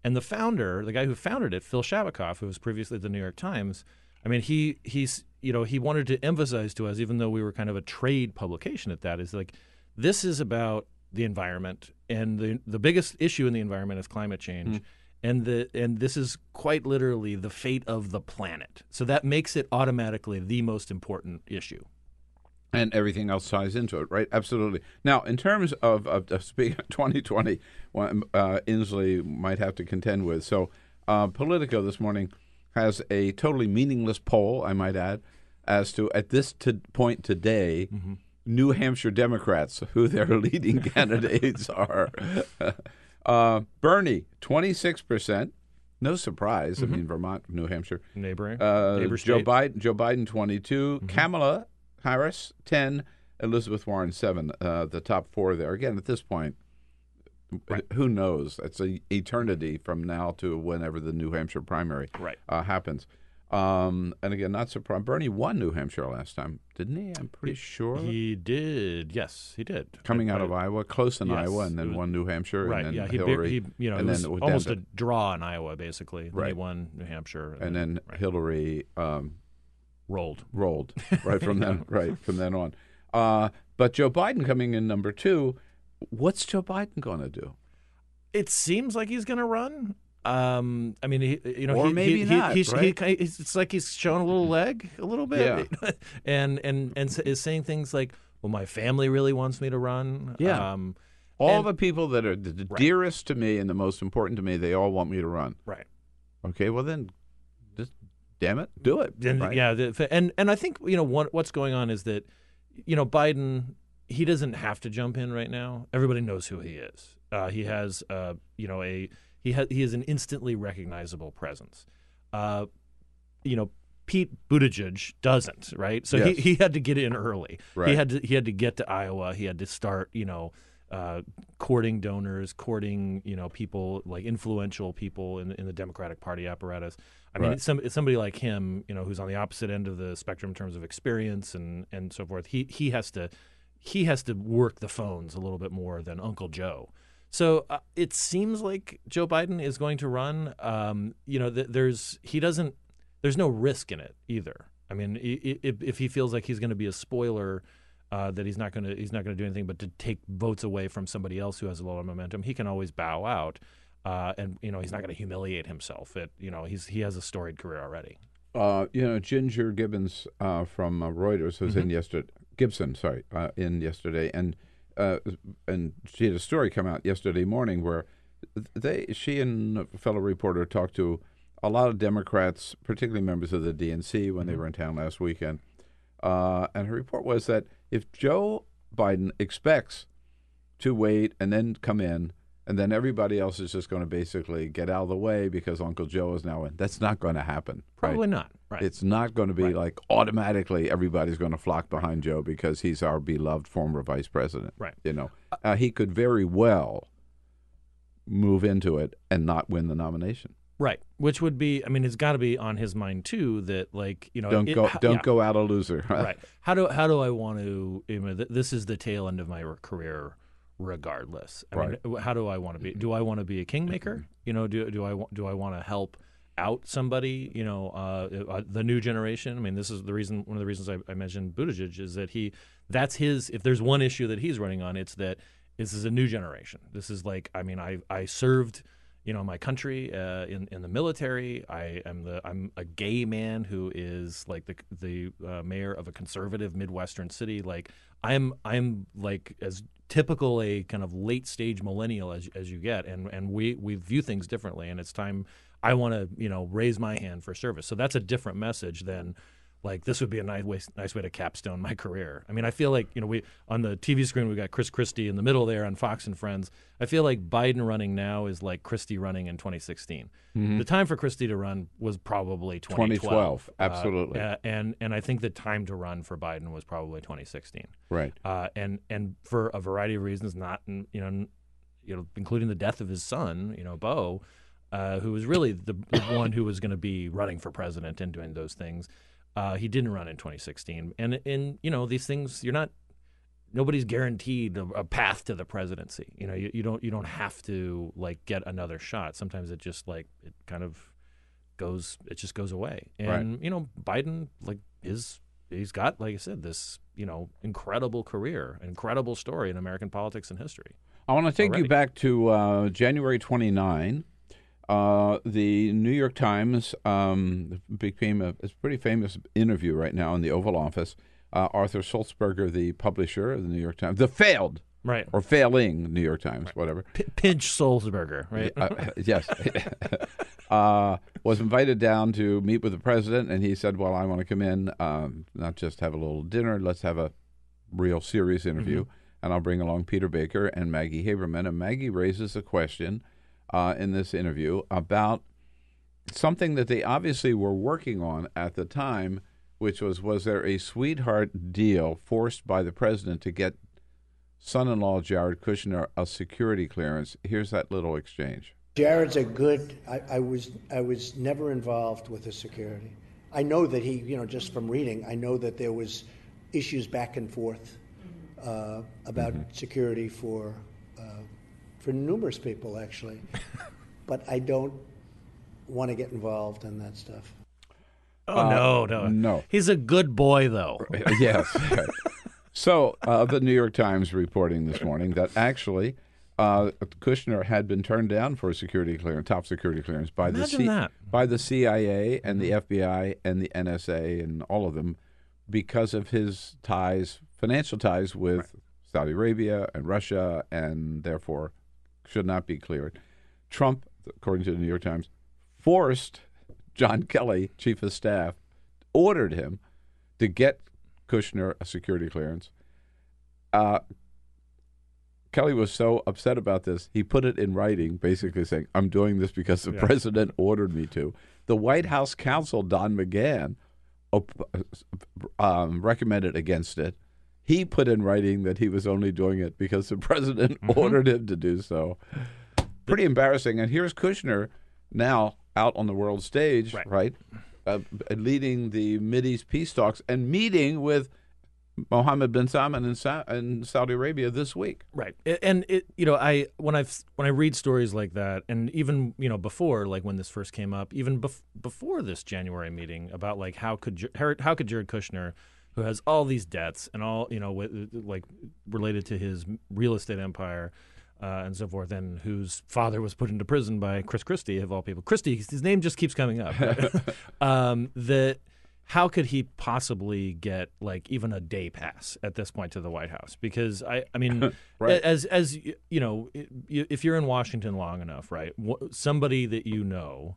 And the founder, the guy who founded it, Phil Shabecoff, who was previously at the New York Times, I mean, he he's you know he wanted to emphasize to us, even though we were kind of a trade publication at that, is like this is about the environment, and the the biggest issue in the environment is climate change. And the and this is quite literally the fate of the planet. So that makes it automatically the most important issue. and everything else ties into it, right? Absolutely. Now, in terms of, of, of speaking of 2020, what, uh, Inslee might have to contend with. So, uh, Politico this morning has a totally meaningless poll, I might add, as to at this to point today, New Hampshire Democrats who their leading candidates are. uh, Bernie, 26 percent. No surprise. I mean, Vermont, New Hampshire, Neighboring- Uh, neighbor Joe. Biden, Joe Biden, 22. Kamala Harris, 10. Elizabeth Warren, 7. Uh, the top four there. Again, at this point, who knows? It's a eternity from now to whenever the New Hampshire primary Right. uh, happens. Um, and again, not surprised. Bernie won New Hampshire last time, didn't he? I'm pretty sure. He did. Yes, he did. Coming I- out I- of Iowa, close in Yes, Iowa, and then was- won New Hampshire, Right. and then yeah. He, Hillary, he you know and then almost a draw in Iowa basically. Then he Right. won New Hampshire. and then Hillary um, rolled rolled right from then right from then on. Uh, but Joe Biden coming in number two. What's Joe Biden going to do? It seems like he's going to run. Um, I mean, he, you know, Or he, maybe he, not, He, right? he, he's- it's like he's showing a little leg, a little bit, and and and is saying things like, "Well, my family really wants me to run." Yeah. Um, All and- the people that are the, dearest to me and the most important to me, they all want me to run. Right. Okay. Well, then, just damn it, do it. And right? yeah, the, and and I think you know what what's going on is that you know Biden he doesn't have to jump in right now. Everybody knows who he is. Uh, he has uh, you know a he has he is an instantly recognizable presence. Uh, you know. Pete Buttigieg doesn't, right? So Yes. he, he had to get in early. Right. He had to he had to get to Iowa. He had to start, you know, uh, courting donors, courting, you know, people like influential people in, in the Democratic Party apparatus. I mean, Right. some somebody like him, you know, who's on the opposite end of the spectrum in terms of experience and and so forth. He he has to he has to work the phones a little bit more than Uncle Joe. So uh, it seems like Joe Biden is going to run. Um, you know, th- there's he doesn't there's no risk in it either. I mean, if, if he feels like he's going to be a spoiler, uh, that he's not going to he's not going to do anything but to take votes away from somebody else who has a lot of momentum, he can always bow out, uh, and you know he's not going to humiliate himself. It you know he's he has a storied career already. Uh, you know, Ginger Gibbons uh, from uh, Reuters was in Mhm. yesterday. Gibson, sorry, uh, in yesterday, and uh, and she had a story come out yesterday morning where they, she and a fellow reporter talked to a lot of Democrats, particularly members of the DNC, when they were in town last weekend. Uh, and her report was that if Joe Biden expects to wait and then come in, and then everybody else is just going to basically get out of the way because Uncle Joe is now in. That's not going to happen. right? Probably not. Right. It's not going to be like automatically everybody's going to flock behind Joe because he's our beloved former vice president. Right. You know, uh, he could very well move into it and not win the nomination. Right, which would be, I mean, it's got to be on his mind too. That like you know, don't it- go. Don't yeah. go out a loser. right. How do how do I want to? You know, th- this is the tail end of my career, regardless. I mean, Right. how do I want to be? Do I want to be a kingmaker? You know, do do I wa- do I want to help out somebody? You know, uh, uh, the new generation. I mean, this is the reason. One of the reasons I, I mentioned Buttigieg is that he. That's his. If there's one issue that he's running on, it's that this is a new generation. This is like, I mean, I I served you know my country uh, in in the military. I am the I'm a gay man who is like the the uh, mayor of a conservative midwestern city. Like I'm I'm like as typical a kind of late stage millennial as as you get, and and we we view things differently, and it's time. I want to you know raise my hand for service. So that's a different message than like this would be a nice way, nice way to capstone my career. I mean, I feel like you know we on the TV screen we got Chris Christie in the middle there on Fox and Friends. I feel like Biden running now is like Christie running in 2016. Mhm. The time for Christie to run was probably 2012. 2012, Uh, absolutely. uh, and and I think the time to run for Biden was probably 2016. Right. Uh, and and for a variety of reasons, not you know you know including the death of his son, you know Bo. Uh, who was really the, the one who was going to be running for president and doing those things. Uh, he didn't run in 2016, and and you know these things you're not nobody's guaranteed a, a path to the presidency. You know you, you don't you don't have to like get another shot. Sometimes it just like it kind of goes it just goes away. And Right. you know Biden like is he's got like I said this you know incredible career, incredible story in American politics and history. I want to take you back to uh, January 29. Uh, the New York Times um, became a, it's a pretty famous interview right now in the Oval Office. Uh, Arthur Sulzberger, the publisher of the New York Times, the failed Right. or failing New York Times, whatever. P- pinch Sulzberger, right? Uh, yes. uh, was invited down to meet with the president, and he said, Well, I want to come in, um, not just have a little dinner, let's have a real serious interview. Mm-hmm. And I'll bring along Peter Baker and Maggie Haberman. And Maggie raises a question uh, in this interview about something that they obviously were working on at the time, which was was there a sweetheart deal forced by the president to get son in law Jared Kushner a security clearance? Here's that little exchange. Jared's a good. I, I was I was never involved with the security. I know that he, you know, just from reading, I know that there was issues back and forth uh, about security for for numerous people actually, but I don't want to get involved in that stuff. Oh Uh, no, no, no. He's a good boy, though. yes. so uh, the New York Times reporting this morning that actually uh, Kushner had been turned down for a security clearance, top security clearance by Imagine the that. by the CIA and the FBI and the NSA and all of them because of his ties, financial ties with Saudi Arabia and Russia, and therefore should not be cleared. Trump, according to the New York Times, forced John Kelly, chief of staff, ordered him to get Kushner a security clearance. Uh, Kelly was so upset about this, he put it in writing, basically saying, I'm doing this because the Yeah. president ordered me to. The White House counsel, Don McGahn, op- um, recommended against it. He put in writing that he was only doing it because the president Mm-hmm. ordered him to do so. Pretty embarrassing. And here's Kushner now out on the world stage, right? Uh, leading the Mideast peace talks and meeting with Mohammed bin Salman in, Sa- in Saudi Arabia this week. Right, and it you know I when I when I read stories like that, and even you know before like when this first came up, even bef- before this January meeting about like how could J- how how could Jared Kushner, who has all these debts and all you know with, like related to his real estate empire. Uh, and so forth, and whose father was put into prison by Chris Christie, of all people. Christie, his name just keeps coming up. um, that how could he possibly get like even a day pass at this point to the White House? Because I, I mean, Right. as as you know, if you're in Washington long enough, right, somebody that you know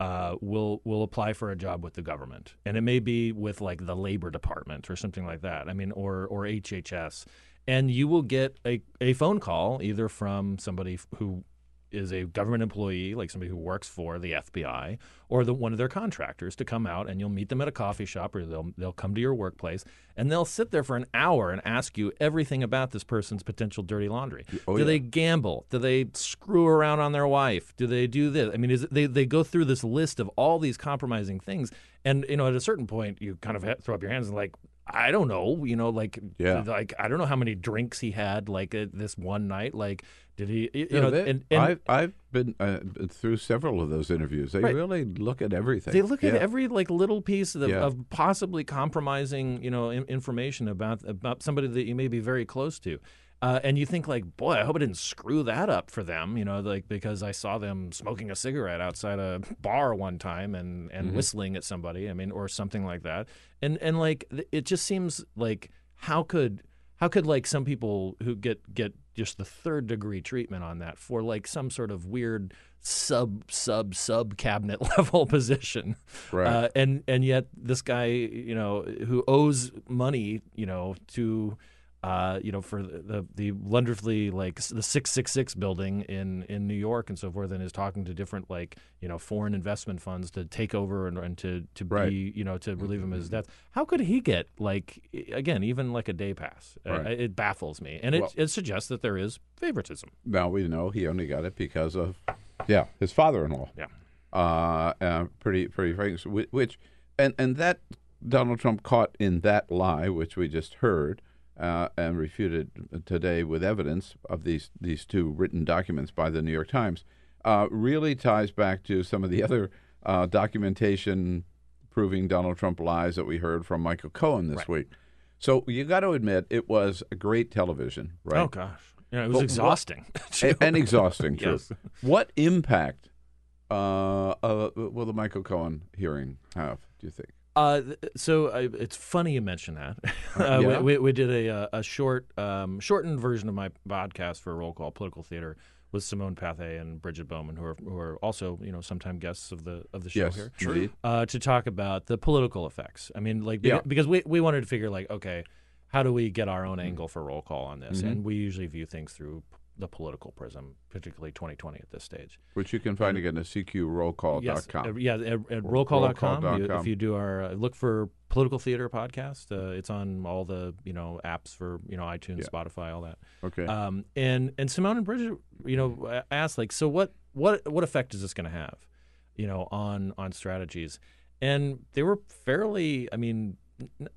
uh, will will apply for a job with the government, and it may be with like the Labor Department or something like that. I mean, or or HHS, and you will get a a phone call either from somebody who is a government employee, like somebody who works for the FBI, or the, one of their contractors to come out and you'll meet them at a coffee shop or they'll they'll come to your workplace and they'll sit there for an hour and ask you everything about this person's potential dirty laundry. Oh, do yeah. they gamble? Do they screw around on their wife? Do they do this? I mean, is they they go through this list of all these compromising things, and you know, at a certain point, you kind of throw up your hands and like. I don't know, you know, like, Yeah. like I don't know how many drinks he had, like uh, this one night. Like, did he, you Yeah, know, they- and, and I've, I've been uh, through several of those interviews. They Right. really look at everything. They look at every like little piece of, Yeah. of possibly compromising, you know, in, information about about somebody that you may be very close to, uh, and you think like, boy, I hope I didn't screw that up for them, you know, like because I saw them smoking a cigarette outside a bar one time and and Mhm. whistling at somebody, I mean, or something like that, and and like it just seems like how could how could like some people who get get just the third degree treatment on that for like some sort of weird sub sub sub cabinet level position Right. uh, and and yet this guy you know who owes money you know to uh, you know, for the, the the wonderfully like the six six six building in in New York and so forth, and is talking to different like you know foreign investment funds to take over and, and to to Right. be you know to relieve him of his debt. How could he get like again even like a day pass? Uh, it baffles me, and it, Well- it suggests that there is favoritism. Now we know he only got it because of, yeah, his father-in-law. Yeah. Uh, uh pretty pretty famous. Which, and and that Donald Trump caught in that lie, which we just heard, uh, and refuted today with evidence of these these two written documents by the New York Times, uh, really ties back to some of the other uh, documentation proving Donald Trump lies that we heard from Michael Cohen this week. So you got to admit it was a great television, right? Oh gosh, yeah, it was But what- exhausting. and, and exhausting, true. Yes. What impact uh, uh, will the Michael Cohen hearing have? Do you think? Uh, so uh, it's funny you mention that. Uh, yeah? we, we, did a, uh, a short, um, shortened version of my podcast for Roll Call Political Theater with Simone Pathé and Bridget Bowman, who are who are also you know sometime guests of the of the show Yes, here, indeed. uh, to talk about the political effects. I mean, like Yeah. because we we wanted to figure like okay, how do we get our own angle for roll call on this? Mhm. And we usually view things through the political prism, particularly 2020 at this stage. Which you can find again at cqrollcall.com. Yes, uh, yeah, at, at Or rollcall.com. You, if you do our uh, look for political theater podcast, uh, it's on all the you know apps for you know iTunes, Yeah. Spotify, all that. Okay. Um, and and Simone and Bridget, you know, asked like, so what what what effect is this going to have, you know, on on strategies? And they were fairly, I mean,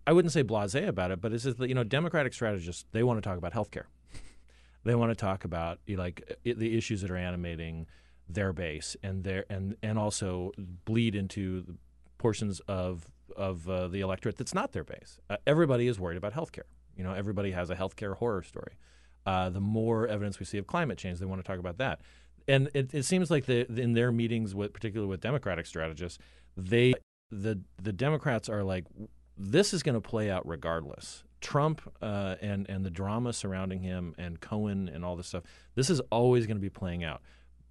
I wouldn't say blasé about it, but it's just that you know, Democratic strategists they want to talk about healthcare. They want to talk about like i the issues that are animating their base and their and and also bleed into portions of of uh, the electorate that's not their base. Uh, everybody is worried about healthcare. You know, everybody has a healthcare horror story. Uh, the more evidence we see of climate change, they want to talk about that. And it, it seems like the, in their meetings, with particularly with Democratic strategists, they the the Democrats are like, this is going to play out regardless. Trump uh, and and the drama surrounding him and Cohen and all this stuff. This is always going to be playing out.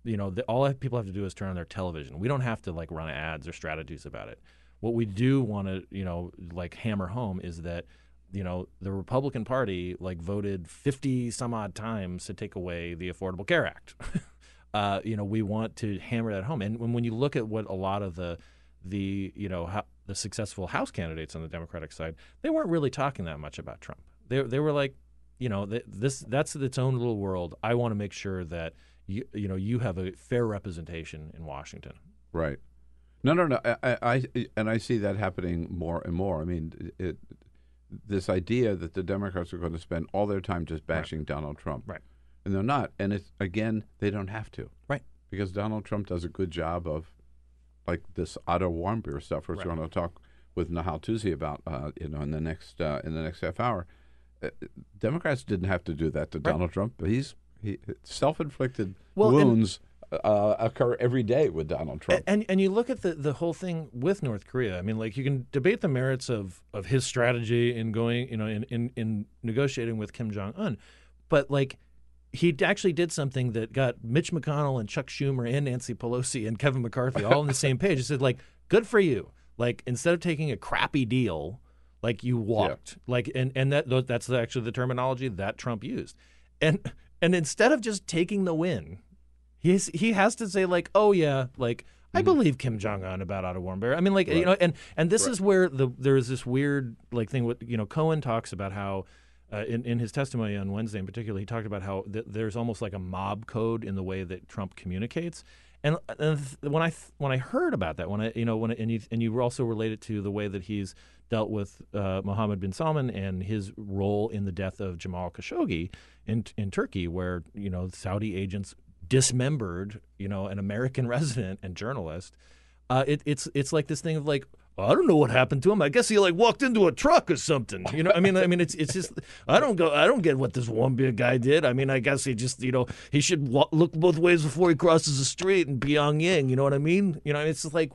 You know, the, all people have to do is turn on their television. We don't have to like run ads or strategies about it. What we do want to, you know, like hammer home is that, you know, the Republican Party like voted fifty some odd times to take away the Affordable Care Act. uh, you know, we want to hammer that home. And when, when you look at what a lot of the the you know ho- the successful House candidates on the Democratic side, they weren't really talking that much about Trump. They they were like, you know, this that's its own little world. I want to make sure that you you know you have a fair representation in Washington. Right. No, no, no. I, I, I- and I see that happening more and more. I mean, it, this idea that the Democrats are going to spend all their time just bashing Donald Trump, right? And they're not. And it's again, they don't have to, right? Because Donald Trump does a good job of, like this Otto Warmbier stuff, which we're going to talk with Nahal Toosi about, uh, you know, in the next uh, in the next half hour. Uh, Democrats didn't have to do that to Donald Trump. But he's he, self-inflicted Well, and- wounds uh, occur every day with Donald Trump. And and you look at the, the whole thing with North Korea. I mean, like you can debate the merits of, of his strategy in going, you know, in, in, in negotiating with Kim Jong Un, but like he actually did something that got Mitch McConnell and Chuck Schumer and Nancy Pelosi and Kevin McCarthy all on the same page. He said, like, good for you. Like instead of taking a crappy deal, like you walked, like and and that that's actually the terminology that Trump used, and and instead of just taking the win, he's he has to say like, oh yeah, like I mm-hmm. believe Kim Jong Un about Otto Warmbier. I mean, like you know, and and this Right. is where the there's this weird like thing. With you know, Cohen talks about how. Uh, in, in his testimony on Wednesday, in particular, he talked about how th- there's almost like a mob code in the way that Trump communicates. And, and th- when I th- when I heard about that, when I you know when and you and you also relate it to the way that he's dealt with uh, Mohammed bin Salman and his role in the death of Jamal Khashoggi in in Turkey, where you know Saudi agents dismembered you know an American resident and journalist. Uh, it, it's it's like this thing of like I don't know what happened to him. I guess he like walked into a truck or something. You know, I mean, I mean, it's it's just I don't go I don't get what this Warmbier guy did. I mean, I guess he just you know he should look both ways before he crosses the street in Pyongyang. You know what I mean? You know, it's just like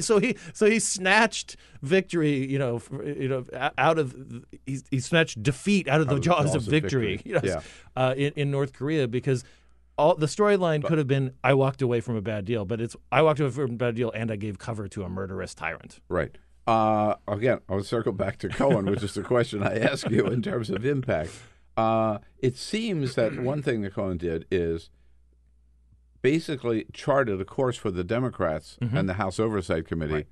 so he so he snatched victory. You know, you know out of he, he snatched defeat out of the Out of the jaws, jaws of of victory. victory. Yes, Yeah. uh, in, in North Korea because all the storyline could have been I walked away from a bad deal, but it's I walked away from a bad deal and I gave cover to a murderous tyrant. Right. Uh, again, I'll circle back to Cohen, which is the question I ask you in terms of impact. Uh, it seems that one thing that Cohen did is basically charted a course for the Democrats Mhm. and the House Oversight Committee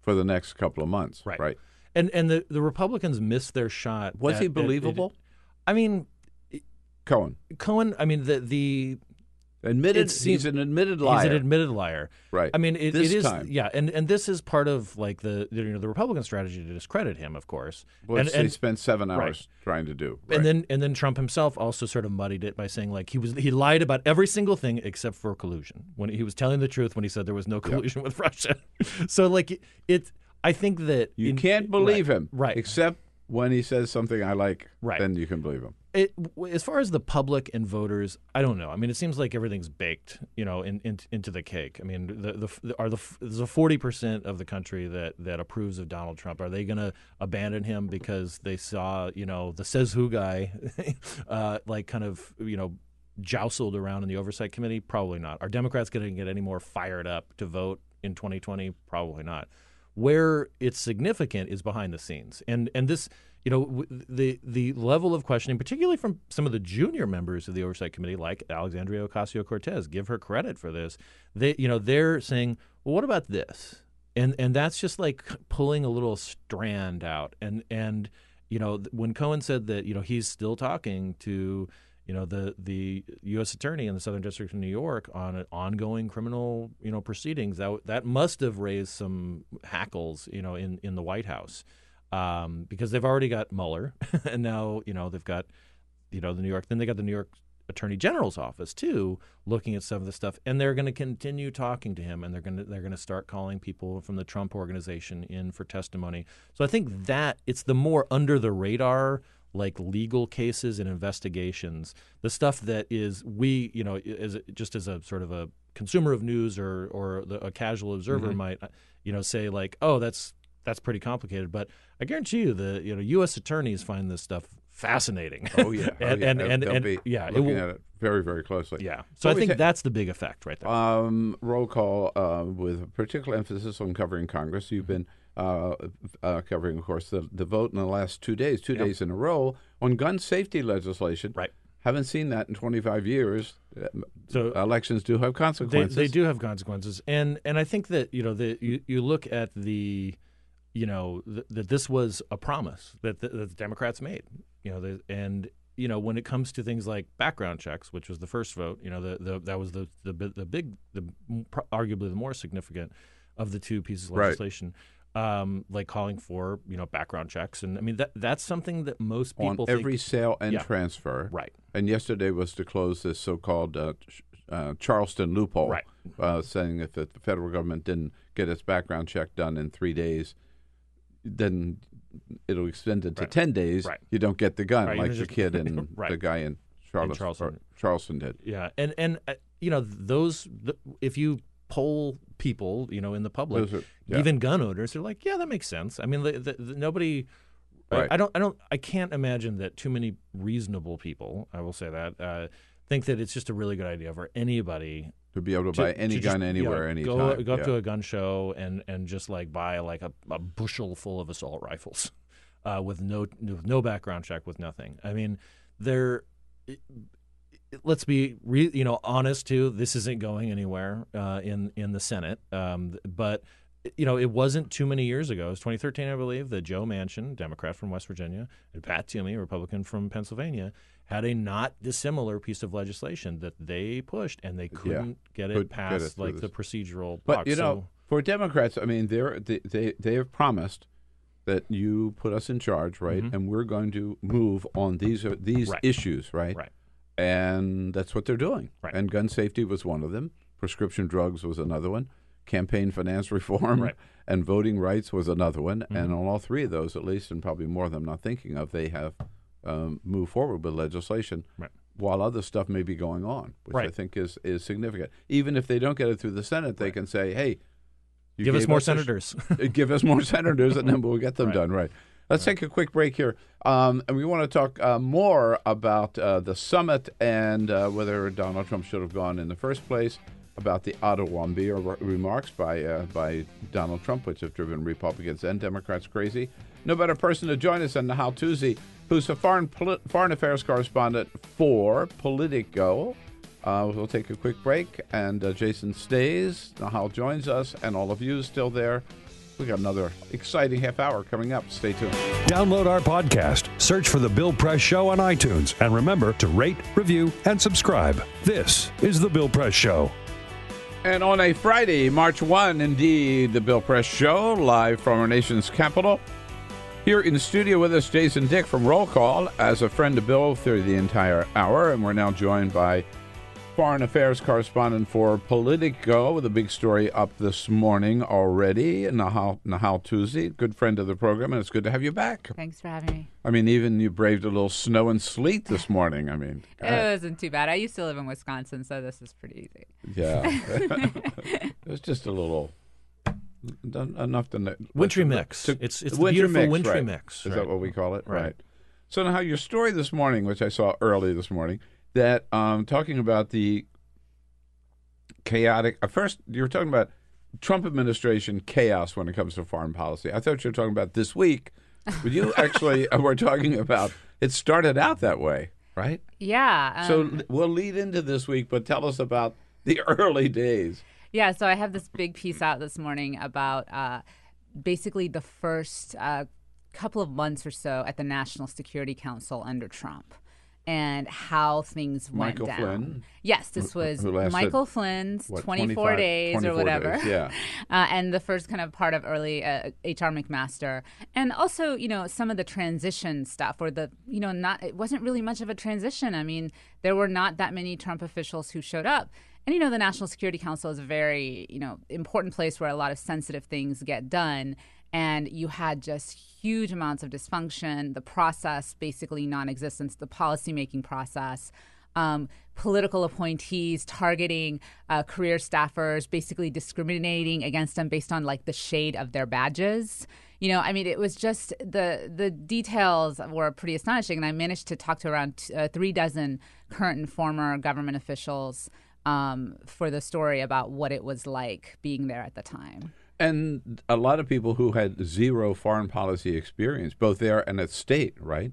for the next couple of months. Right. Right. And and the, the Republicans missed their shot. Was at- he at- believable? I mean, Cohen. Cohen. I mean, the the Admitted. seems- he's an admitted liar. He's an admitted liar. Right. I mean, it, This it is. time. Yeah, and, and this is part of like the you know the Republican strategy to discredit him, of course. Which and, they and, spent seven right. hours trying to do. Right. And then and then Trump himself also sort of muddied it by saying like he was he lied about every single thing except for collusion when he was telling the truth when he said there was no collusion with Russia. so like it, it I think that you in- can't believe right, him, right? Except when he says something I like, Right. then you can believe him. It, as far as the public and voters, I don't know. I mean, it seems like everything's baked, you know, in, in, into the cake. I mean, the, the, the are the a forty percent of the country that, that approves of Donald Trump. Are they going to abandon him because they saw, you know, the says who guy, uh, like kind of, you know, joustled around in the oversight committee? Probably not. Are Democrats going to get any more fired up to vote in 2020? Probably not. Where it's significant is behind the scenes, and and this, you know, the the level of questioning, particularly from some of the junior members of the oversight committee, like Alexandria Ocasio Cortez, give her credit for this. They, you know, they're saying, well, what about this? And and that's just like pulling a little strand out, and and you know, when Cohen said that, you know, he's still talking to you know the the U.S. attorney in the Southern District of New York on an ongoing criminal you know proceedings that that must have raised some hackles you know in in the White House um, because they've already got Mueller and now you know they've got you know the New York then they got the New York Attorney General's office too looking at some of the stuff and they're going to continue talking to him and they're going to they're going to start calling people from the Trump organization in for testimony so I think that it's the more under the radar like legal cases and investigations, the stuff that is we, you know, as just as a sort of a consumer of news or or the, a casual observer Mhm. might, you know, say like, oh, that's that's pretty complicated. But I guarantee you, the you know, U.S. attorneys find this stuff fascinating. Oh yeah, Oh, and, yeah. and and, They'll and yeah, it looking will, at it very very closely. yeah. So I think ta- that's the big effect right there. Um, roll call uh, with a particular emphasis on covering Congress. You've been uh, uh, covering, of course, the, the vote in the last two days, two Yep. days in a row on gun safety legislation. Right. Haven't seen that in 25 years. Uh, So elections do have They, consequences. they do have consequences, and and I think that you know the you, you look at the you know th- that this was a promise that the, that the Democrats made. You know, the, and you know when it comes to things like background checks, which was the first vote, you know, the, the that was the the the big the arguably the more significant of the two pieces of Right. legislation. Um, like calling for you know background checks, and I mean that that's something that most people on every think, sale and Yeah. transfer. Right. And yesterday was to close this so-called uh, uh, Charleston loophole. Right. Uh, saying if the federal government didn't get its background check done in three days, then it'll extend it to Right. ten days. Right. You don't get the gun, Right, like just- the kid and the guy in Charlotte, Charleston. Charleston did. Yeah, and and uh, you know those the, if you poll people, you know, in the public, are- yeah. even gun owners, they're like, yeah, that makes sense. I mean, the, the, nobody. I- Right. I, don't. I don't. I can't imagine that too many reasonable people. I will say that uh, think that it's just a really good idea for anybody To be able to, buy any just, gun know, anywhere, Go, anytime. go up yeah. to a gun show and and just like buy like a, a bushel full of assault rifles, uh, with no no background check, with nothing. I mean, they're. Let's be, re, you know, honest too. This isn't going anywhere uh, in in the Senate, um, but you know, it wasn't too many years ago. It was 2013, I believe, that Joe Manchin, Democrat from West Virginia, and Pat Toomey, Republican from Pennsylvania, had a not dissimilar piece of legislation that they pushed, and they couldn't get it Couldn't get past it like this. the procedural. But box. you know, So- for Democrats, I mean, they're, they they they have promised that you put us in charge, right? Mhm. And we're going to move on these are these Right. issues, right? Right. And that's what they're doing. Right. And gun safety was one of them. Prescription drugs was another one. Campaign finance reform Right. and voting rights was another one. Mm-hmm. And on all three of those, at least, and probably more than I'm not thinking of, they have um, moved forward with legislation. Right. While other stuff may be going on, which I think is, is significant. Even if they don't get it through the Senate, they can say, "Hey, Give us more sh- senators." give us more senators, and then we'll get them Right. done. Right. Let's take a quick break here, um, and we want to talk uh, more about uh, the summit and uh, whether Donald Trump should have gone in the first place. About the Ottawa re- remarks by uh, by Donald Trump, which have driven Republicans and Democrats crazy. No better person to join us than Nahal Toosi, who's a foreign foreign affairs correspondent for Politico. Uh, we'll take a quick break, and uh, Jason stays. Nahal joins us, and all of you still there. We got another exciting half hour coming up. Stay tuned. Download our podcast, search for The Bill Press Show on iTunes, and remember to rate, review, and subscribe. This is The Bill Press Show. And on a Friday, March 1, indeed, the Bill Press Show, live from our nation's capital. Here in the studio with us, Jason Dick from Roll Call, as a friend of Bill through the entire hour. And we're now joined by Foreign affairs correspondent for Politico with a big story up this morning already. Nahal, Nahal Toosi, good friend of the program, and it's good to have you back. Thanks for having me. I mean, even you braved a little snow and sleet this morning. I mean, it wasn't too bad. I used to live in Wisconsin, so this is pretty easy. Yeah. it was just a little. Enough to wintry mix. To, it's it's the beautiful mix, wintry right. mix. Is right. that what we call it? Right. right. So now your story this morning, which I saw early this morning, that um, talking about the chaotic. Uh, first, you were talking about Trump administration chaos when it comes to foreign policy. I thought you were talking about this week, but you actually were talking about it started out that way, right? Yeah. Um, so we'll lead into this week, but tell us about the early days. Yeah. So I have this big piece out this morning about uh, basically the first uh, couple of months or so at the National Security Council under Trump and how things went Michael down. Flynn. Yes, this was Michael Flynn's what, 24 days 24 or whatever. Days, yeah. Uh, and the first kind of part of early uh, H.R. McMaster. And also, you know, some of the transition stuff or the, you know, not, it wasn't really much of a transition. I mean, there were not that many Trump officials who showed up. And you know, the National Security Council is a very, you know, important place where a lot of sensitive things get done and you had just huge amounts of dysfunction, the process basically non existence, the policymaking process. Um, political appointees targeting uh, career staffers, basically discriminating against them based on like the shade of their badges. You know, I mean, it was just the the details were pretty astonishing, and I managed to talk to around t- uh, three dozen current and former government officials um, for the story about what it was like being there at the time and a lot of people who had zero foreign policy experience, both there and at state, right?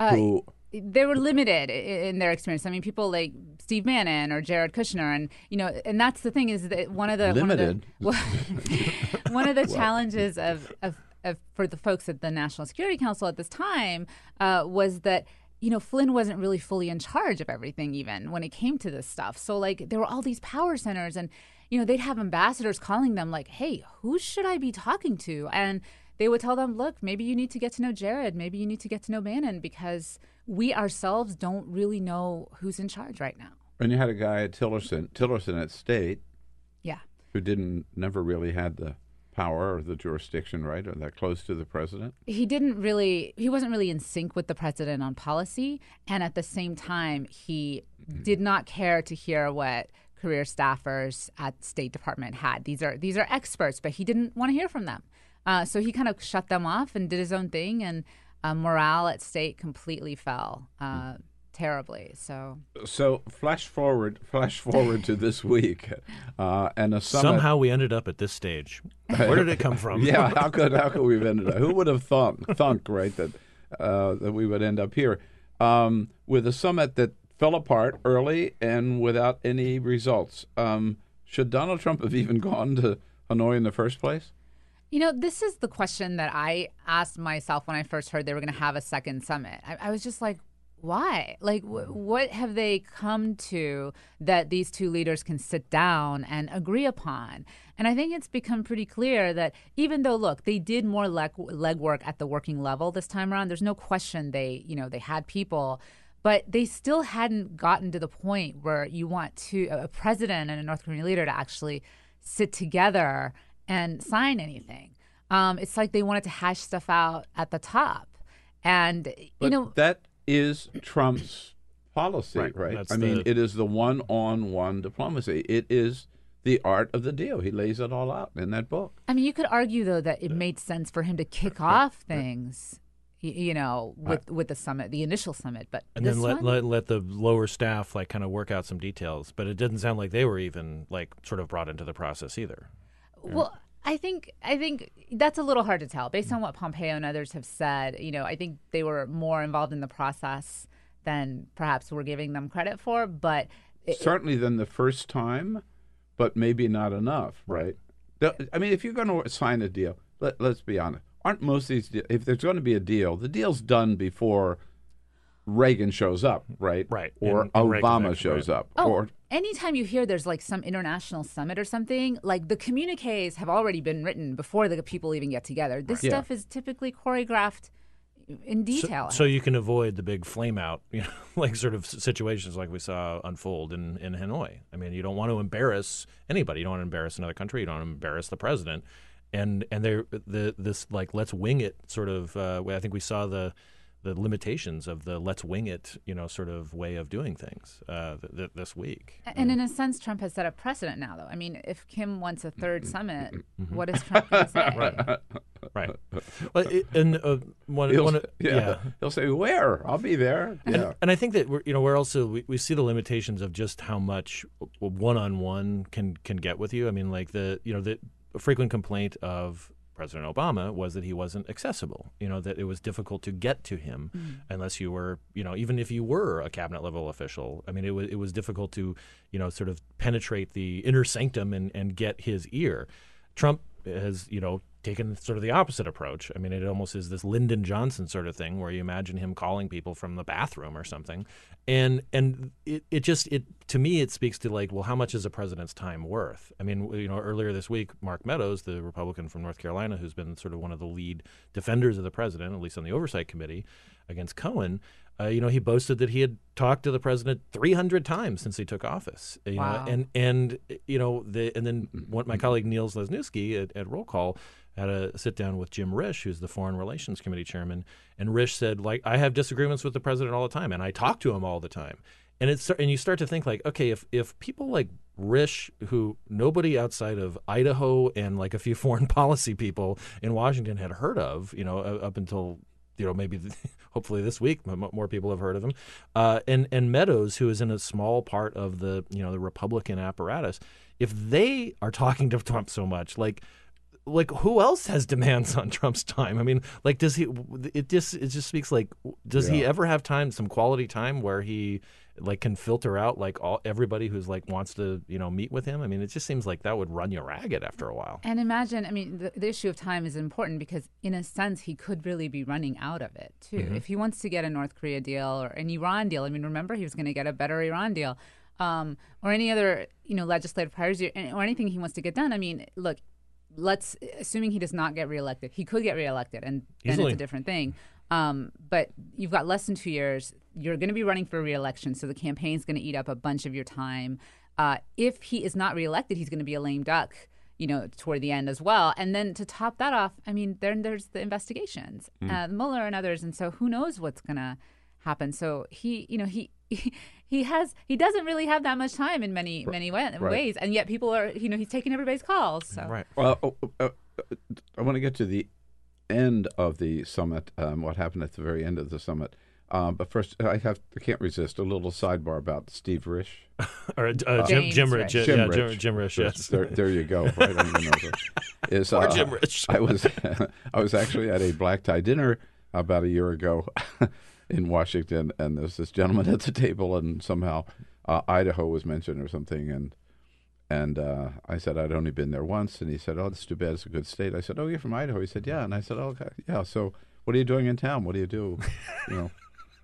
Uh, who they were limited in their experience. I mean, people like Steve Bannon or Jared Kushner, and you know, and that's the thing is that one of the limited one of the, one of the challenges of, of, of for the folks at the National Security Council at this time uh, was that you know, Flynn wasn't really fully in charge of everything, even when it came to this stuff. So, like, there were all these power centers, and, you know, they'd have ambassadors calling them, like, hey, who should I be talking to? And they would tell them, look, maybe you need to get to know Jared. Maybe you need to get to know Bannon because we ourselves don't really know who's in charge right now. And you had a guy at Tillerson, Tillerson at State. Yeah. Who didn't, never really had the power or the jurisdiction, right? Or that close to the president? He didn't really, he wasn't really in sync with the president on policy. And at the same time, he mm-hmm. did not care to hear what career staffers at State Department had. These are these are experts, but he didn't want to hear from them. Uh, so he kind of shut them off and did his own thing, and uh, morale at State completely fell. Uh, terribly. So so flash forward, flash forward to this week, uh, and a summit. Somehow we ended up at this stage. Where did it come from? yeah, how could how could we have ended up? Who would have thunk thunk right that uh, that we would end up here um, with a summit that fell apart early and without any results? Um, should Donald Trump have even gone to Hanoi in the first place? You know, this is the question that I asked myself when I first heard they were going to have a second summit. I, I was just like, why? Like, w- what have they come to that these two leaders can sit down and agree upon? And I think it's become pretty clear that even though, look, they did more leg legwork at the working level this time around. There's no question they, you know, they had people, but they still hadn't gotten to the point where you want to a president and a North Korean leader to actually sit together and sign anything. Um, it's like they wanted to hash stuff out at the top, and but you know that is Trump's policy, right? right? I mean, it is the one-on-one diplomacy. It is the art of the deal. He lays it all out in that book. I mean, you could argue though that it made sense for him to kick off things. You know, with with the summit, the initial summit, but and then let, let let the lower staff like kind of work out some details. But it didn't sound like they were even like sort of brought into the process either. Well, I think I think that's a little hard to tell based on what Pompeo and others have said. You know, I think they were more involved in the process than perhaps we're giving them credit for. But it, certainly than the first time, but maybe not enough, right? I mean, if you're going to sign a deal, let, let's be honest. Aren't most of these if there's going to be a deal, the deal's done before Reagan shows up, right? Right. Or and, and Obama shows right. up. Oh, or anytime you hear there's like some international summit or something, like the communiques have already been written before the people even get together. This Right. stuff Yeah. is typically choreographed in detail. So, so you can avoid the big flame out, you know, like sort of situations like we saw unfold in, in Hanoi. I mean, you don't want to embarrass anybody. You don't want to embarrass another country. You don't want to embarrass the president. And and there the this like let's wing it sort of. Uh, I think we saw the the limitations of the let's wing it, you know, sort of way of doing things uh, th- th- this week. And in a sense, Trump has set a precedent now, though. I mean, if Kim wants a third Mm-hmm. summit, what is Trump going to say? right, right. Well, it, and uh, one, He'll, one, yeah. yeah. he'll say where I'll be there. And, and I think that we're you know we're also we, we see the limitations of just how much one on one can can get with you. I mean, like the you know the frequent complaint of President Obama was that he wasn't accessible. You know that it was difficult to get to him mm. unless you were you know even if you were a cabinet level official. I mean, it was it was difficult to you know sort of penetrate the inner sanctum and and get his ear. Trump has you know taken sort of the opposite approach. I mean, it almost is this Lyndon Johnson sort of thing where you imagine him calling people from the bathroom or something, and and it, it just it to me it speaks to like well how much is a president's time worth? I mean you know earlier this week Mark Meadows the Republican from North Carolina who's been sort of one of the lead defenders of the president at least on the oversight committee against Cohen. Uh, you know, he boasted that he had talked to the president 300 times since he took office. Uh, you Wow. know, and and uh, you know, the and then mm-hmm. what my mm-hmm. colleague Niels Lesniewski at, at Roll Call had a sit down with Jim Risch, who's the Foreign Relations Committee chairman, and Risch said, like, I have disagreements with the president all the time, and I talk to him all the time. And it's and you start to think like, okay, if if people like Risch, who nobody outside of Idaho and like a few foreign policy people in Washington had heard of, you know, up until you know maybe hopefully this week more people have heard of him, uh, and and Meadows, who is in a small part of the you know the Republican apparatus, if they are talking to Trump so much, like like who else has demands on Trump's time? I mean, like does he? It just it just speaks like does he ever have time, some quality time where he like can filter out like all everybody who's like wants to you know meet with him? I mean, it just seems like that would run you ragged after a while. And imagine, I mean, the, the issue of time is important because, in a sense, he could really be running out of it too. Mhm. If he wants to get a North Korea deal or an Iran deal, I mean, remember he was going to get a better Iran deal, um, or any other, you know, legislative priorities or or anything he wants to get done. I mean, look, let's assuming he does not get reelected, he could get reelected, and then Easily. it's a different thing. Um, but you've got less than two years. You're going to be running for reelection, so the campaign's going to eat up a bunch of your time. Uh, if he is not reelected, he's going to be a lame duck, you know, toward the end as well. And then to top that off, I mean, then there's the investigations, Mm. uh, Mueller and others, and so who knows what's going to happen. So he, you know, he. He has. He doesn't really have that much time in many many wa- right. ways, and yet people are. You know, he's taking everybody's calls. So Well, oh, oh, uh, I want to get to the end of the summit. Um, what happened at the very end of the summit? Um, but first, I have I can't resist a little sidebar about Steve Risch. Or, uh, Jim- James Jim Risch. Risch. Yeah, Jim- Jim Risch, yes. There, there you go. Right on your nose. Is uh, Jim Risch. I was I was actually at a black tie dinner about a year ago in Washington, and there's this gentleman at the table, and somehow uh, Idaho was mentioned or something, and and uh, I said I'd only been there once, and he said, "Oh, that's too bad. It's a good state." I said, "Oh, you're from Idaho." He said, "Yeah," and I said, "Oh, okay, yeah." So, what are you doing in town? What do you do? You know,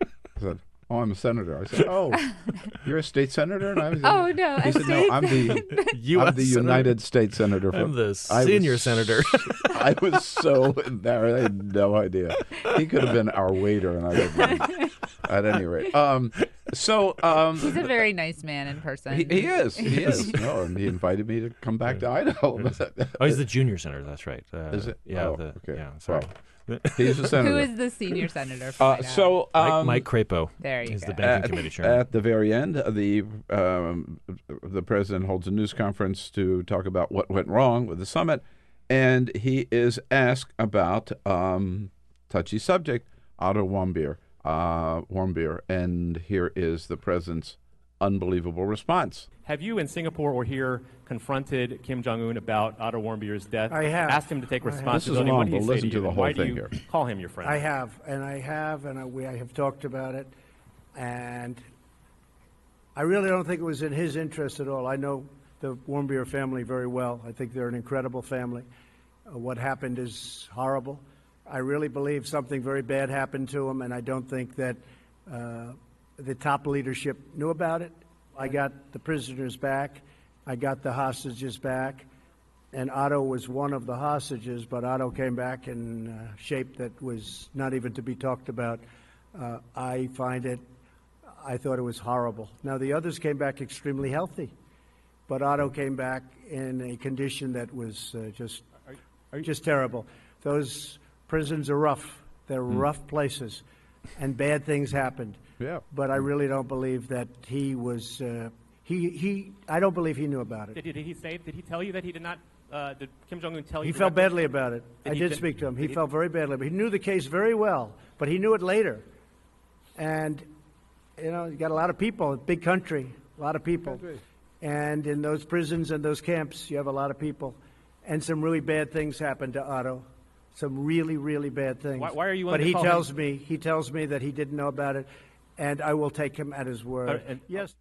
I said, "Oh, I'm a senator." I said, "Oh, you're a state senator?" And I was, Oh, no, He a said, state "No, I'm the US I'm the senator. United States senator." From, I'm from- the I was senior senator. I was so embarrassed. I had no idea. He could have been our waiter, and I would. Have at any rate, um, so um, he's a very nice man in person. he, he is. He is. No, and he invited me to come back to Idaho. Oh, he's the junior senator. That's right. Uh, Is it? Yeah. Oh, the, okay. Yeah. Sorry. Well, he's senator. Who is the senior senator? Uh, so Mike- um, Mike Crapo There you is go. the banking at, committee chairman. At the very end, uh, the um, the president holds a news conference to talk about what went wrong with the summit, and he is asked about um, touchy subject, Otto Warmbier, uh, Warmbier, and here is the president's unbelievable response. Have you in Singapore or here confronted Kim Jong Un about Otto Warmbier's death? I have. Asked him to take I have. responsibility. This is what long, but listen to to the whole thing here. call him your friend? I have, and I have, and I, we I have talked about it, and I really don't think it was in his interest at all. I know the Warmbier family very well. I think they're an incredible family. Uh, what happened is horrible. I really believe something very bad happened to him, and I don't think that uh, the top leadership knew about it. I got the prisoners back. I got the hostages back. and Otto was one of the hostages, but Otto came back in uh, shape that was not even to be talked about. Uh, I find it, I thought it was horrible. Now, the others came back extremely healthy, but Otto came back in a condition that was uh, just, just terrible. Those prisons are rough. They're Hmm. rough places, and bad things happened. Yeah. But I really don't believe that he was. Uh, he, he. I don't believe he knew about it. Did, did he say? Did he tell you that he did not? Uh, did Kim Jong Un tell you? He felt directly? badly about it. Did I he did speak to him. He he- felt very badly. But he knew the case very well, but he knew it later. And you know, you got a lot of people, big country, a lot of people, and in those prisons and those camps, you have a lot of people, and some really bad things happened to Otto. Some really, really bad things. Why- why are you But to he call him- tells me, he tells me that he didn't know about it, and I will take him at his word. Uh, and- yes.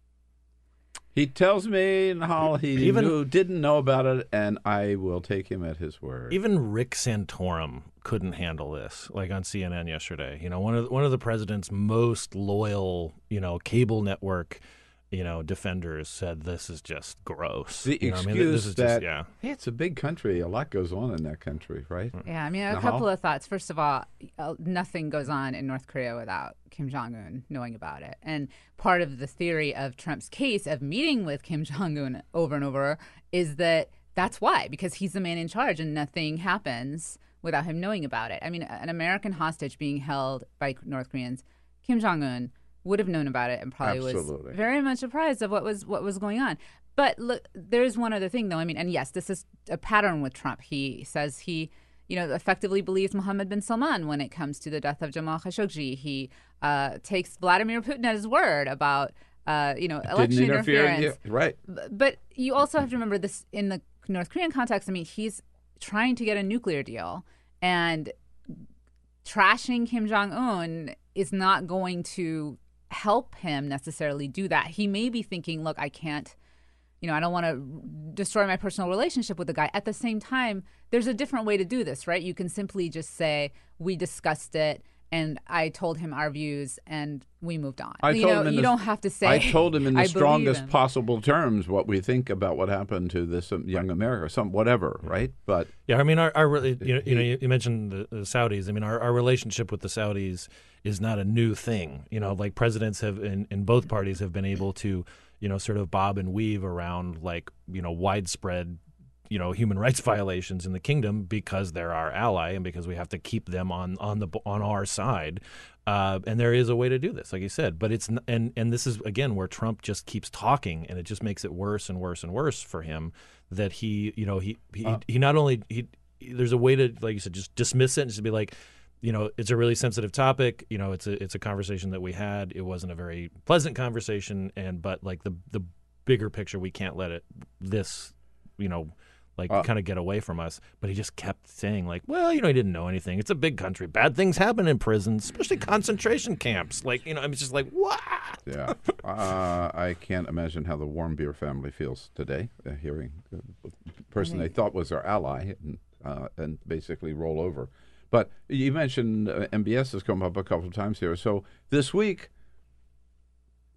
He tells me how he Even- knew, didn't know about it, and I will take him at his word. Even Rick Santorum couldn't handle this, like on CNN yesterday. You know, one of the, one of the president's most loyal, you know, cable network, you know, defenders said this is just gross. the You know, I excuse mean, this is that just, yeah. hey, it's a big country. A lot goes on in that country, right? Yeah, I mean, a Nahal? couple of thoughts. First of all, uh, nothing goes on in North Korea without Kim Jong Un knowing about it. And part of the theory of Trump's case of meeting with Kim Jong Un over and over is that that's why, because he's the man in charge and nothing happens without him knowing about it. I mean, an American hostage being held by North Koreans, Kim Jong Un would have known about it and probably Absolutely. was very much apprised of what was what was going on. But look, there's one other thing though. I mean, and yes, this is a pattern with Trump. He says he, you know, effectively believes Mohammed bin Salman when it comes to the death of Jamal Khashoggi. He uh, takes Vladimir Putin at his word about, uh, you know, election interference. yeah, right? But you also have to remember this in the North Korean context. I mean, he's trying to get a nuclear deal, and trashing Kim Jong Un is not going to help him necessarily do that. He may be thinking, look, I can't, you know, I don't want to destroy my personal relationship with the guy. At the same time, there's a different way to do this, right? You can simply just say, we discussed it. And I told him our views, and we moved on. I you told know, him you the- don't have to say. I told him in the strongest him." possible terms what we think about what happened to this um, young America, some whatever, right? But Yeah, I mean, our, our really, you know, you, know, you mentioned the, the Saudis. I mean, our, our relationship with the Saudis is not a new thing. You know, like presidents have in, in both parties have been able to, you know, sort of bob and weave around like you know widespread, you know, human rights violations in the kingdom because they're our ally and because we have to keep them on on the on our side. Uh, and there is a way to do this, like you said, but it's and and this is again where Trump just keeps talking, and it just makes it worse and worse and worse for him. That he, you know, he he, Uh. he not only he there's a way to like you said just dismiss it and just be like, you know, it's a really sensitive topic. You know, it's a it's a conversation that we had. It wasn't a very pleasant conversation, and but like the the bigger picture, we can't let it this, you know. Like Uh. kind of get away from us, but he just kept saying like, "Well, you know, he didn't know anything. It's a big country. Bad things happen in prisons, especially concentration camps." Like, you know, I'm just like, "What?" yeah, uh, I can't imagine how the Warmbier family feels today, uh, hearing the person they thought was their ally and, uh, and basically roll over. But you mentioned uh, MBS has come up a couple of times here. So this week,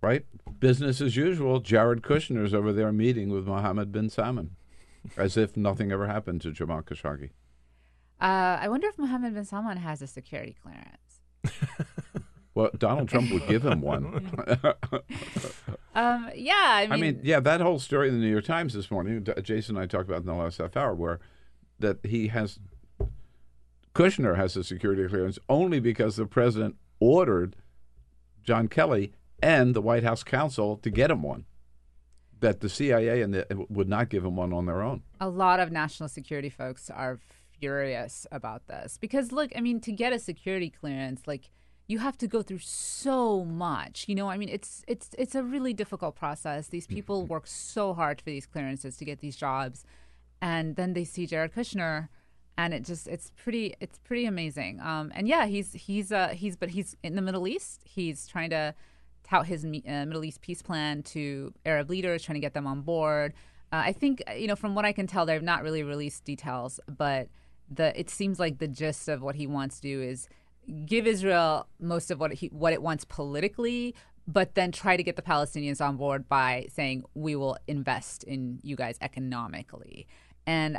right, business as usual. Jared Kushner's over there meeting with Mohammed bin Salman, as if nothing ever happened to Jamal Khashoggi. Uh, I wonder if Mohammed bin Salman has a security clearance. Well, Donald Trump would give him one. Um, yeah, I mean, I mean, yeah, that whole story in the New York Times this morning, Jason and I talked about in the last half hour, where that he has Kushner has a security clearance only because the president ordered John Kelly and the White House counsel to get him one. That the CIA and the, would not give him one on their own. a lot of national security folks are furious about this because look, I mean, to get a security clearance, like you have to go through so much. You know, I mean, it's it's it's a really difficult process. These people work so hard for these clearances to get these jobs, and then they see Jared Kushner, and it just it's pretty it's pretty amazing. Um, and yeah, he's he's uh he's but he's in the Middle East. He's trying to tout his uh, Middle East peace plan to Arab leaders, trying to get them on board. Uh, I think you know from what I can tell, they've not really released details, but the it seems like the gist of what he wants to do is give Israel most of what he what it wants politically, but then try to get the Palestinians on board by saying we will invest in you guys economically. And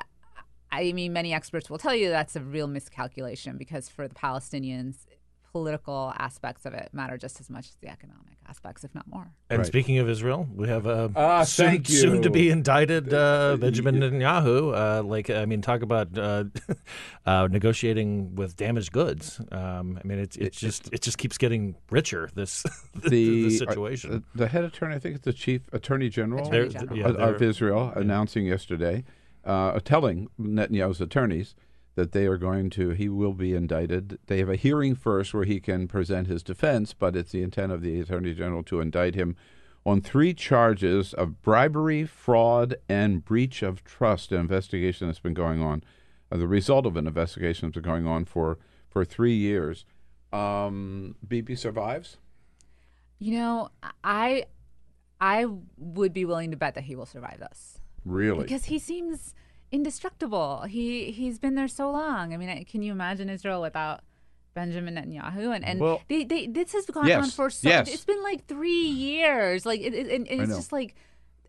I mean, many experts will tell you that's a real miscalculation because for the Palestinians, political aspects of it matter just as much as the economic aspects, if not more. And Right. speaking of Israel, we have uh, Ah, soon, soon to be indicted uh, Benjamin Netanyahu. Uh, like, I mean, talk about uh, uh, negotiating with damaged goods. Um, I mean, it's it's just it just keeps getting richer. This the this uh, situation. the, the head attorney, I think it's the chief attorney general, Attorney They're- General. yeah, of, of they're- Israel, announcing yesterday, uh, telling Netanyahu's attorneys that they are going to, he will be indicted. They have a hearing first where he can present his defense, but it's the intent of the attorney general to indict him on three charges of bribery, fraud, and breach of trust. An investigation that's been going on, uh, the result of an investigation that's been going on for for three years. Um, Bibi survives. You know, I I would be willing to bet that he will survive this. Really? Because he seems indestructible. He he's been there so long. I mean, can you imagine Israel without Benjamin Netanyahu? And and Well- they, they this has gone Yes, on for so. yes. It's been like three years. Like it, it, it's just like.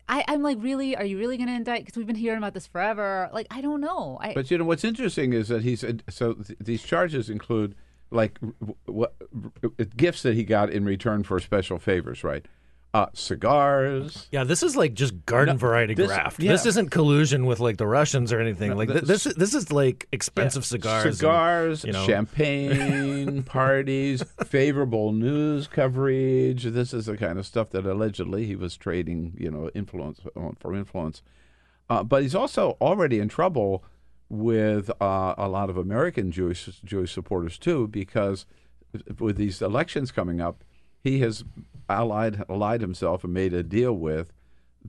I, I'm like, really? Are you really going to indict? Because we've been hearing about this forever. Like, I don't know. I, But you know what's interesting is that he's uh, so th- these charges include like w- what gifts that he got in return for special favors, right? Uh, cigars. yeah, this is like just garden No, variety this- graft. yeah. This isn't collusion with like the Russians or anything. No, like this- this, is this is like expensive cigars, and, cigars, you know, champagne parties, favorable news coverage. This is the kind of stuff that allegedly he was trading, you know, influence for influence. Uh, but he's also already in trouble with uh, a lot of American Jewish Jewish supporters too, because with these elections coming up, he has allied allied himself and made a deal with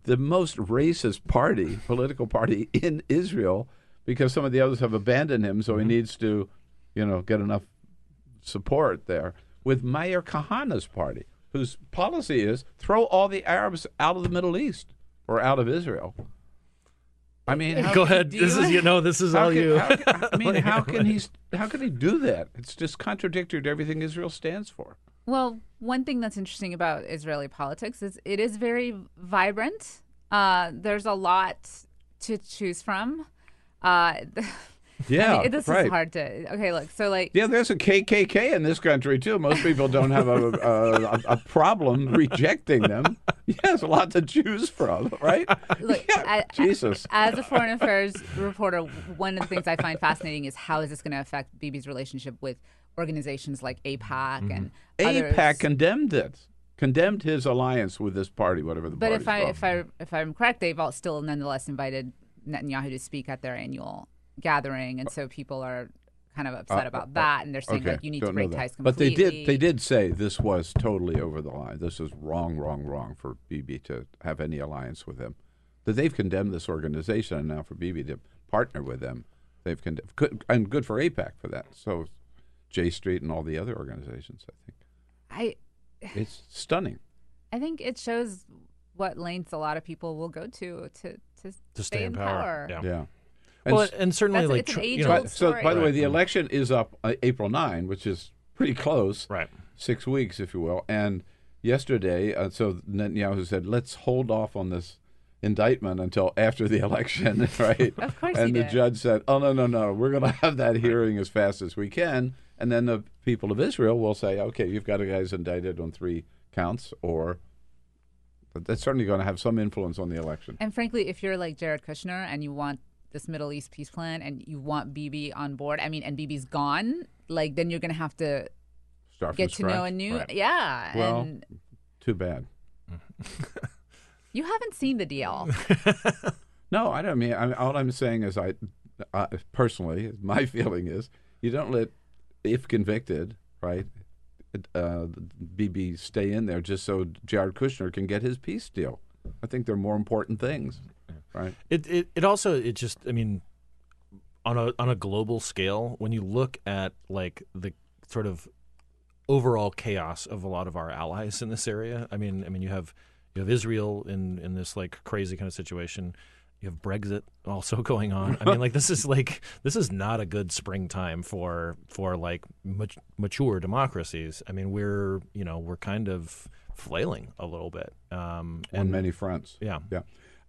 the most racist party, political party in Israel, because some of the others have abandoned him, so he mm-hmm. needs to, you know, get enough support there. With Meir Kahane's party, whose policy is throw all the Arabs out of the Middle East or out of Israel. I mean, Go ahead. This is you know. This is how all can- you. how I mean, how can he? How can he do that? It's just contradictory to everything Israel stands for. Well, one thing that's interesting about Israeli politics is it is very vibrant. Uh, there's a lot to choose from. Uh, Yeah, I mean, this right. is hard to. Okay, look. So like, Yeah, there's a KKK in this country too. Most people don't have a a, a problem rejecting them. Yeah, there's a lot to choose from, right? look. I- Jesus. As a foreign affairs reporter, one of the things I find fascinating is how is this going to affect Bibi's relationship with organizations like AIPAC and others. AIPAC condemned it, condemned his alliance with this party, whatever the But if I called. if I if I'm correct, they've all still nonetheless invited Netanyahu to speak at their annual gathering, and so people are kind of upset Uh, about uh, that, and they're saying okay, like you need to don't know break ties But they completely. did. They did say this was totally over the line. This is wrong, wrong, wrong for Bibi to have any alliance with them. That they've condemned this organization, and now for Bibi to partner with them, they've condemned. Good, and good for AIPAC for that. So, J Street and all the other organizations. I think I it's stunning. I think it shows what lengths a lot of people will go to to to, To stay in power, yeah. Yeah. Well, and certainly like it's an tr- you age-old know, But, so, by the way, the election is up uh, April 9, which is pretty close. Right. Six weeks, if you will. And yesterday, uh, so Netanyahu said, let's hold off on this indictment until after the election, right? Of course he And the did. judge said, oh, no, no, no, we're going to have that hearing as fast as we can. And then the people of Israel will say, okay, you've got a guys indicted on three counts, or but that's certainly going to have some influence on the election. And frankly, if you're like Jared Kushner and you want this Middle East peace plan and you want Bibi on board, I mean, and Bibi's gone, like then you're gonna have to Start get to know a new, Right. yeah. Well, and too bad. you haven't seen the deal. No, I don't mean. I, mean all I'm saying is, I, I personally, my feeling is, you don't let, if convicted, right, uh, Bibi stay in there just so Jared Kushner can get his peace deal. I think they're more important things, right? It, it it also it just I mean on a on a global scale when you look at like the sort of overall chaos of a lot of our allies in this area. I mean I mean you have you have Israel in in this like crazy kind of situation. You have Brexit also going on. I mean like this is like this is not a good springtime for for like mat- mature democracies. I mean we're you know we're kind of flailing a little bit um, on many fronts. Yeah. Yeah.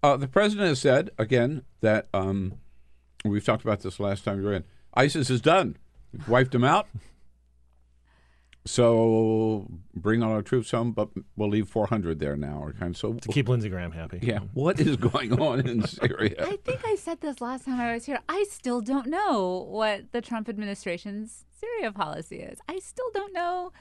Uh, the president has said again that um, We've talked about this last time you were in. ISIS is done. We've wiped them out. So bring all our troops home, but we'll leave 400 there now. Or kind of, so to keep Lindsey Graham happy. Yeah. What is going on in Syria? I think I said this last time I was here. I still don't know what the Trump administration's Syria policy is. I still don't know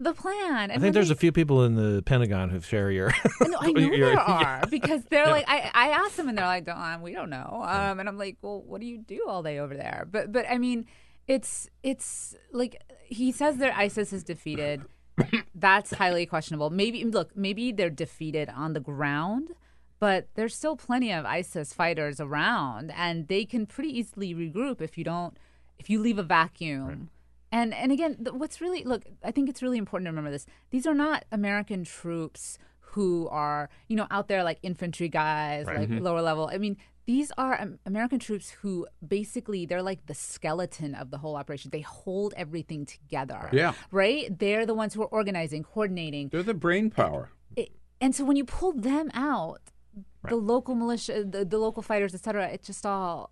the plan. I think there's a few people in the Pentagon who share your. no, I know your- there are because they're Yeah. like I, I asked them and they're like, don't, um, we don't know. Um, and I'm like, well, what do you do all day over there? But but I mean, it's it's like he says that ISIS is defeated. That's highly questionable. Maybe look, maybe they're defeated on the ground, but there's still plenty of ISIS fighters around, and they can pretty easily regroup if you don't if you leave a vacuum. And and again, th- what's really look, I think it's really important to remember this. These are not American troops who are you know out there like infantry guys, Right. like Mhm. lower level. I mean, these are American troops who basically they're like the skeleton of the whole operation. They hold everything together. Yeah. Right? They're the ones who are organizing, coordinating. They're the brain power. It, and so when you pull them out, the local militia, the, the local fighters, etc., cetera, it just all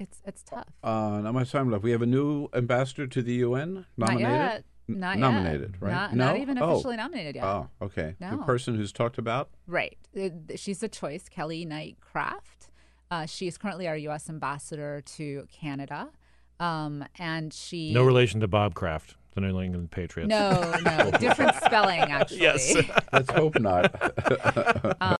it's it's tough. Uh, not much time left. We have a new ambassador to the UN. Nominated. Not yet. N- Not yet. nominated, right? Not, no? not even Oh. officially nominated yet. Oh, okay. The No. person who's talked about. Right. She's a choice, Kelly Knight Craft. Uh, she is currently our U.S. ambassador to Canada. Um, and she. No relation to Bob Kraft, the New England Patriots. No, no. Different spelling, actually. Yes. Let's hope not.